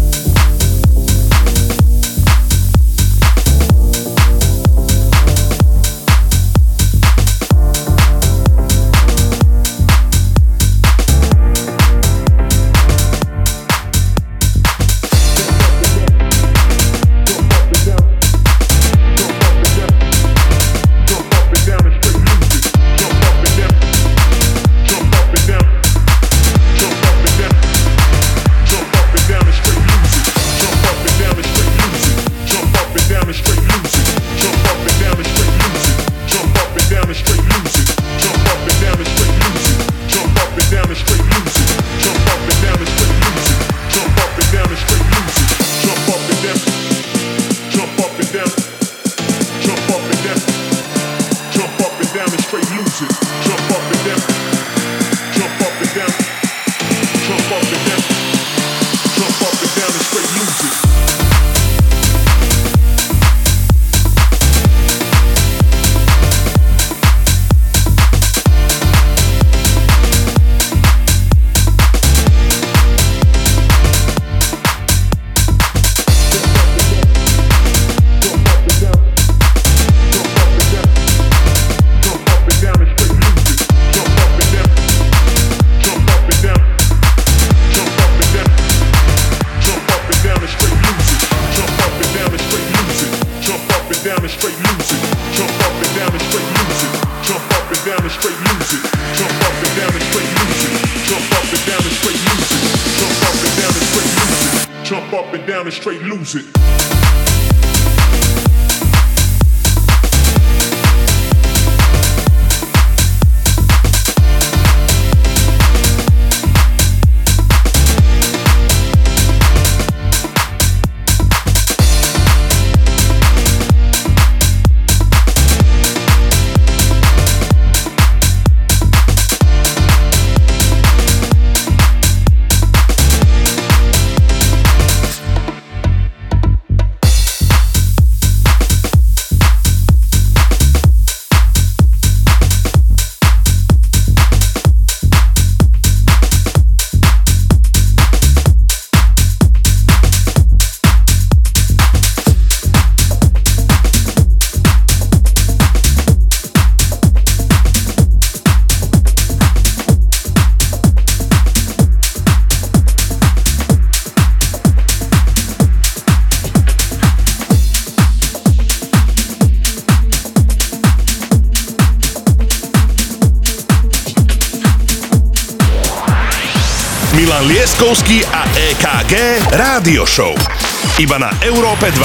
Iba na Európe 2.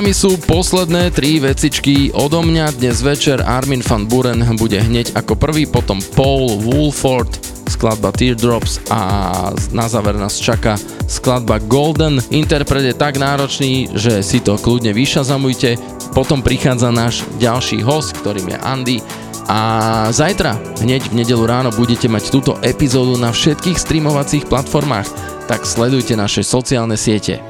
nami sú posledné tri vecičky odo mňa. Dnes večer Armin van Buren bude hneď ako prvý, potom Paul Woolford, skladba Teardrops a na záver nás čaká skladba Golden. Interpret je tak náročný, že si to kľudne vyšazamujte. Potom prichádza náš ďalší host, ktorým je Andy. A zajtra, hneď v nedelu ráno, budete mať túto epizódu na všetkých streamovacích platformách, tak sledujte naše sociálne siete.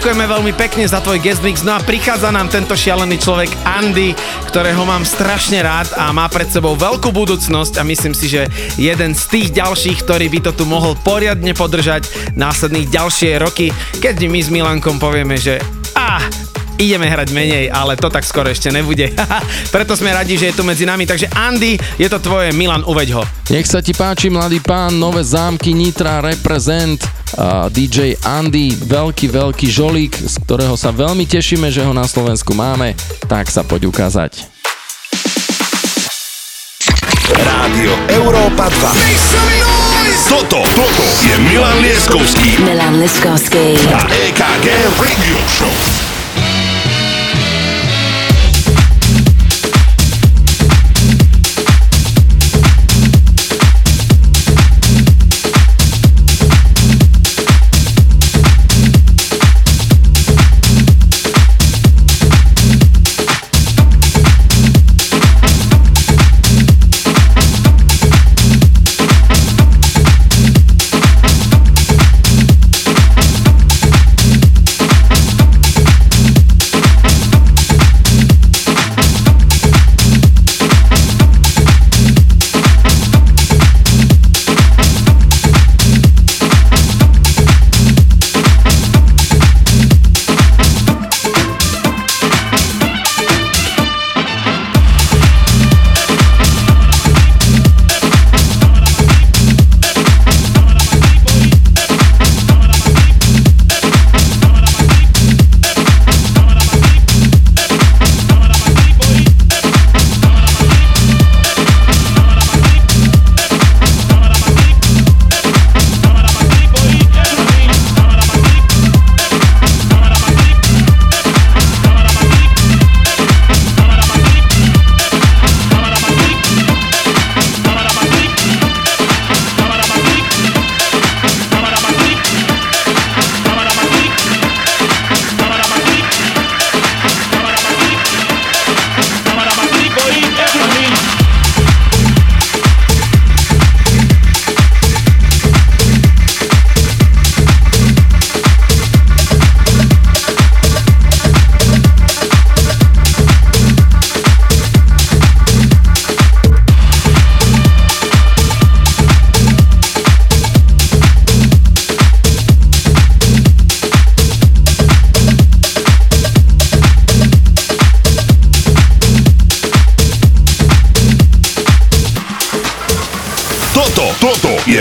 Ďakujeme veľmi pekne za tvoj guest mix. No a prichádza nám tento šialený človek Andy, ktorého mám strašne rád a má pred sebou veľkú budúcnosť a myslím si, že jeden z tých ďalších, ktorý by to tu mohol poriadne podržať následných ďalšie roky, keď my s Milankom povieme, že ah, ideme hrať menej, ale to tak skoro ešte nebude. Preto sme radi, že je tu medzi nami. Takže Andy, je to tvoje, Milan, uveď ho. Nech sa ti páči, mladý pán, nové zámky Nitra reprezent. DJ Andy, veľký, veľký žolík, z ktorého sa veľmi tešíme, že ho na Slovensku máme, tak sa poď ukázať. Rádio Európa 2. Toto, toto je Milan Lieskovský Milan Liskovský. a EKG Radio Show.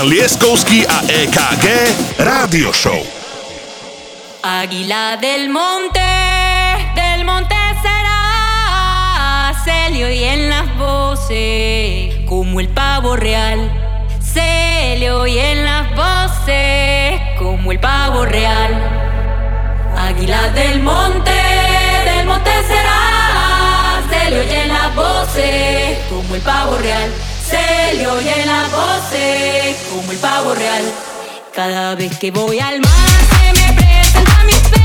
Milan Lieskovský a EKG Rádio Show. Águila del monte, del monte será, se le oyen las voces como el pavo real. Se le oyen las voces como el pavo real. Águila del monte, del monte será, se le oyen las voces como el pavo real. Se le oyen las voces como el pavo real. Cada vez que voy al mar se me presenta mis penas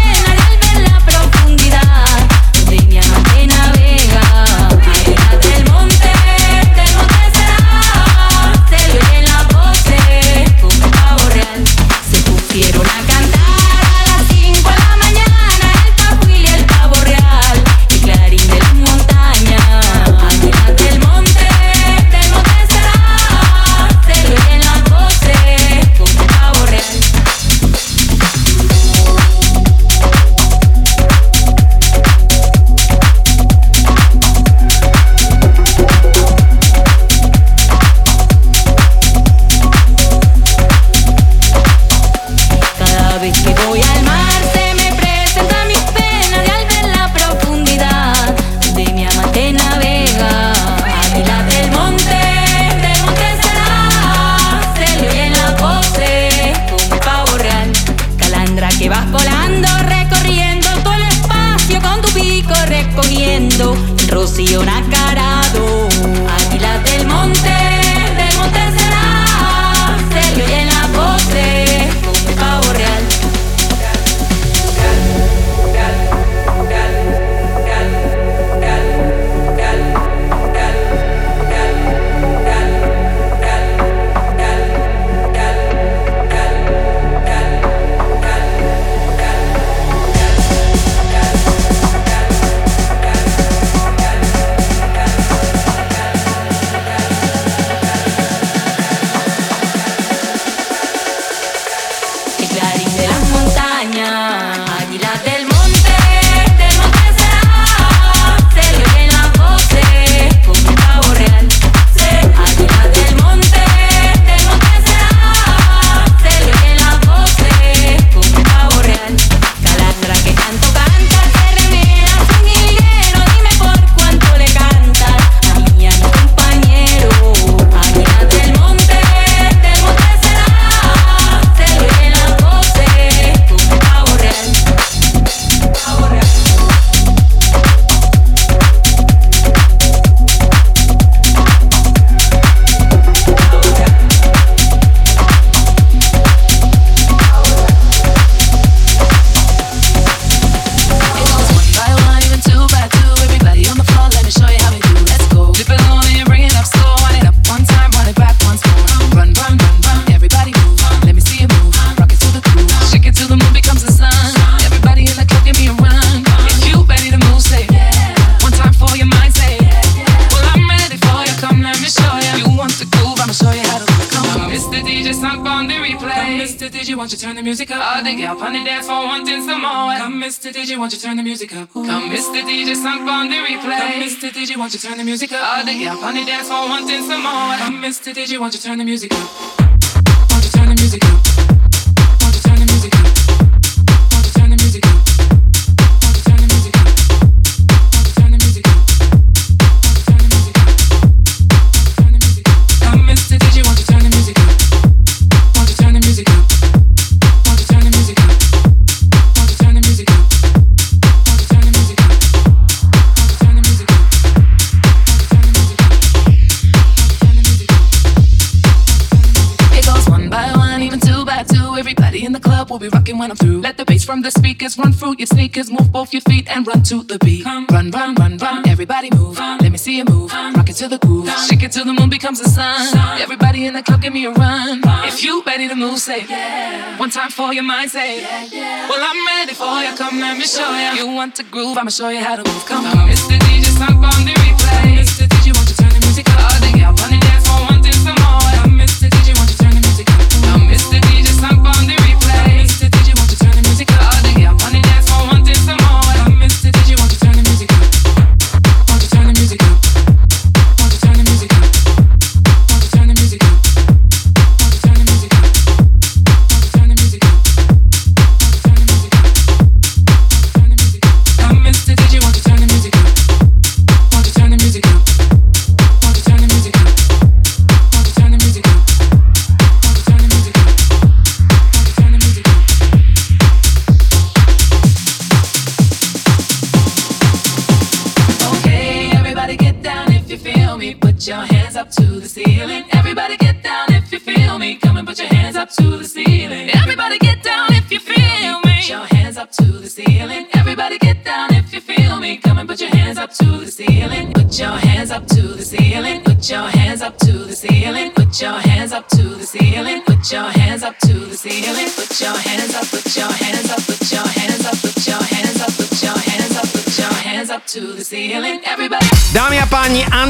music up. Ooh. Come, Mr. DJ, sunk on the replay. Come, Mr. DJ, won't you turn the music up? All the gap on the dance floor wanting some more. Come, Mr. DJ, won't you turn the music up? to the beat. Come, run, run, run, run. Everybody move. Let me see you move. Rock it to the groove. Shake it till the moon becomes the sun. Everybody in the club, give me a run. If you ready to move, say yeah. One time for your mind, say yeah, yeah. Well, I'm ready for you. Come, let me show you. You want to groove? I'ma show you how to move. Come on, it's the DJ song on the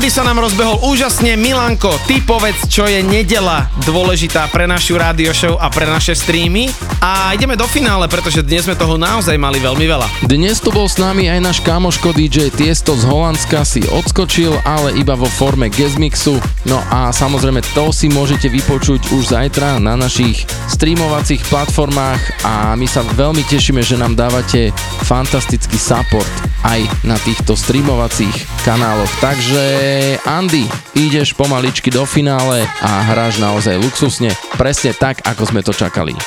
by sa nám rozbehol úžasne. Milanko, ty povedz, čo je nedela dôležitá pre našu rádio show a pre naše streamy. A ideme do finále, pretože dnes sme toho naozaj mali veľmi veľa. Dnes tu bol s nami aj náš kamoško DJ Tiesto z Holandska si odskočil, ale iba vo forme guest mixu. No a samozrejme to si môžete vypočuť už zajtra na našich streamovacích platformách a my sa veľmi tešíme, že nám dávate fantastický support aj na týchto streamovacích kanáloch. Takže Andy, ideš pomaličky do finále a hráš naozaj luxusne, presne tak, ako sme to čakali.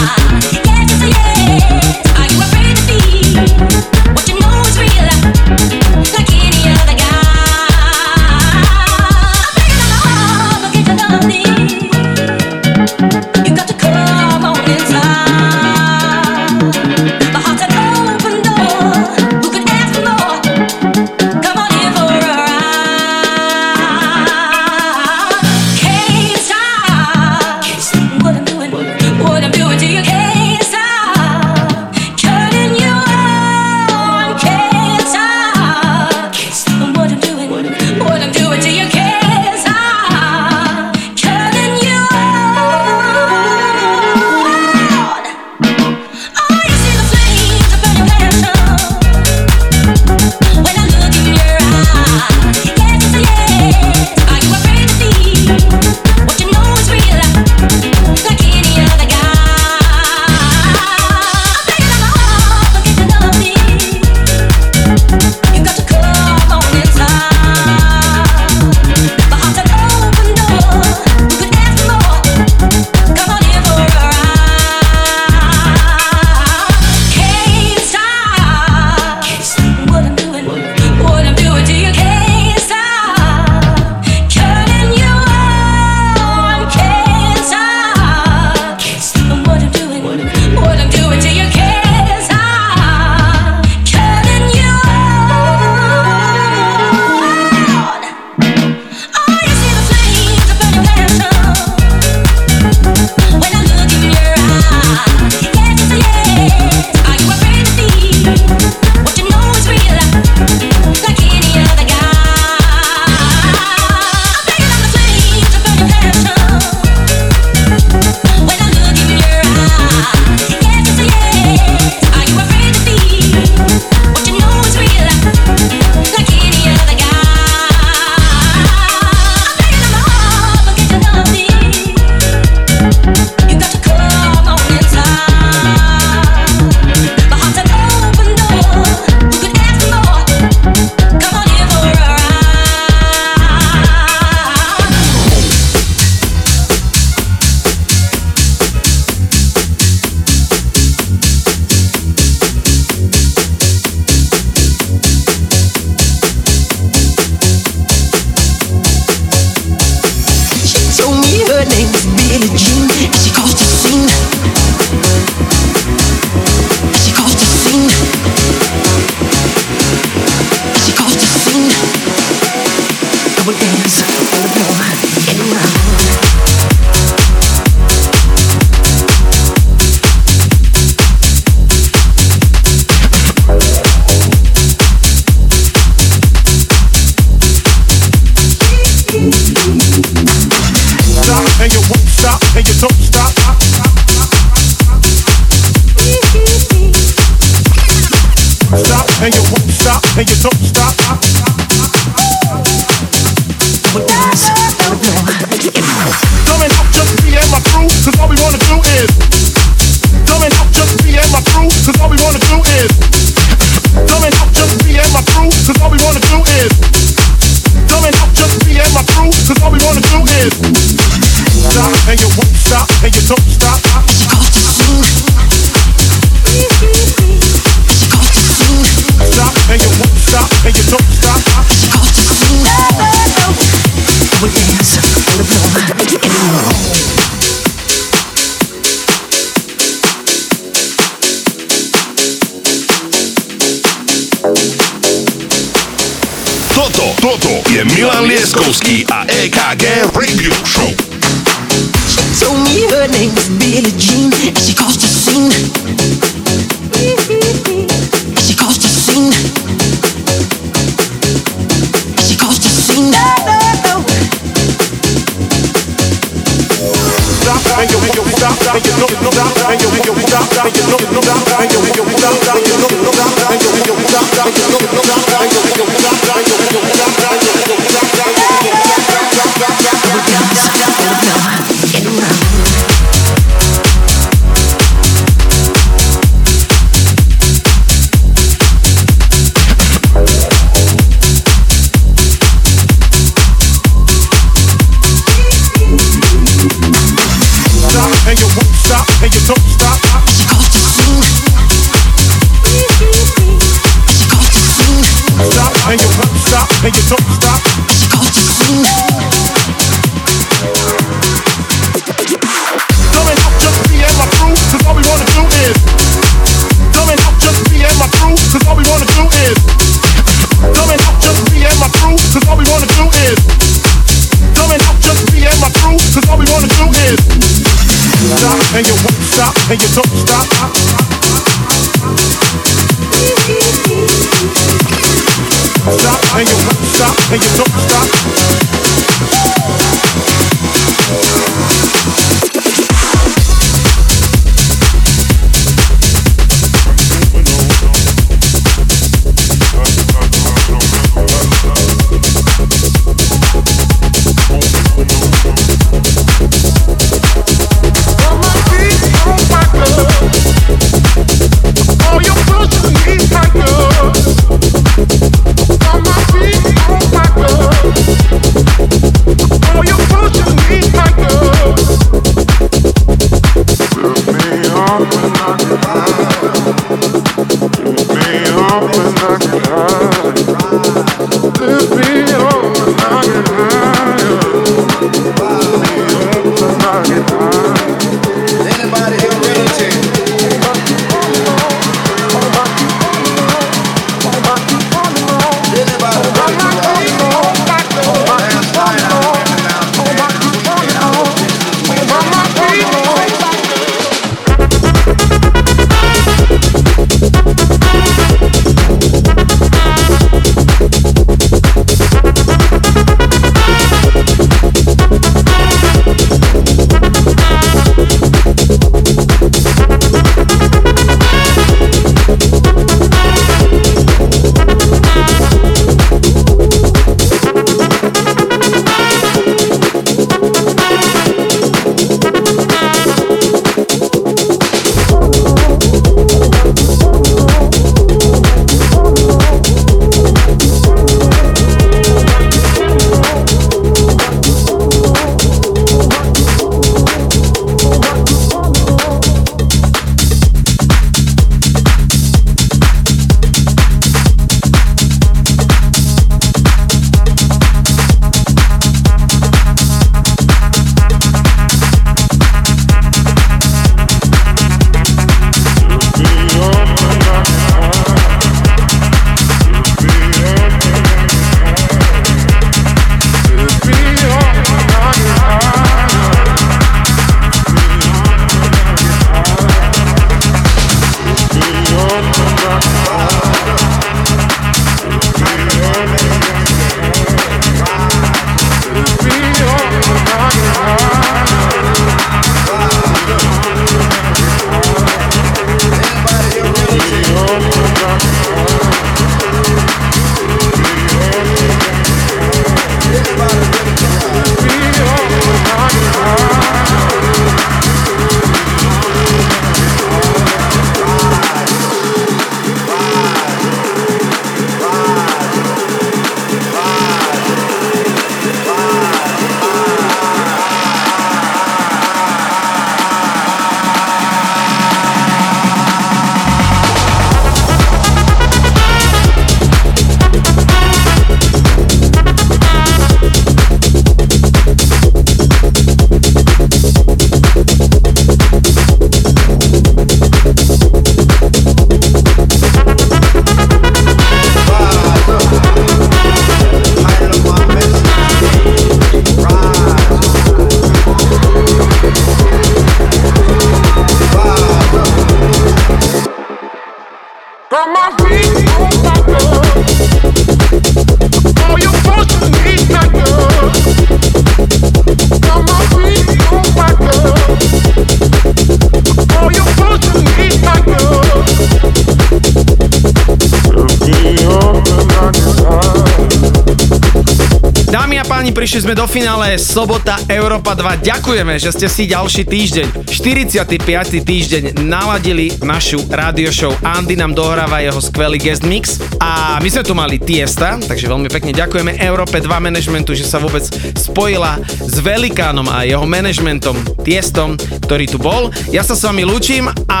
Finále Sobota Európa 2. Ďakujeme, že ste si ďalší týždeň, 45. týždeň naladili našu radio show. Andy nám dohráva jeho skvelý guest mix a my sme tu mali Tiesta, takže veľmi pekne ďakujeme Európe 2 managementu, že sa vôbec spojila s Velikánom a jeho managementom Tiestom, ktorý tu bol. Ja sa s vami lúčim a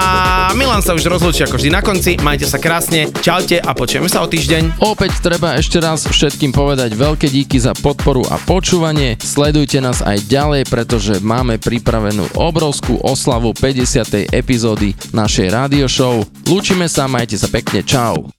Milan sa už rozlúči ako vždy na konci. Majte sa krásne, čaute a počujeme sa o týždeň. Opäť treba ešte raz všetkým povedať veľké díky za podporu a počúvanie. Sledujte nás aj ďalej, pretože máme pripravenú obrovskú oslavu 50. epizódy našej rádio show. Lúčime sa, majte sa pekne, čau.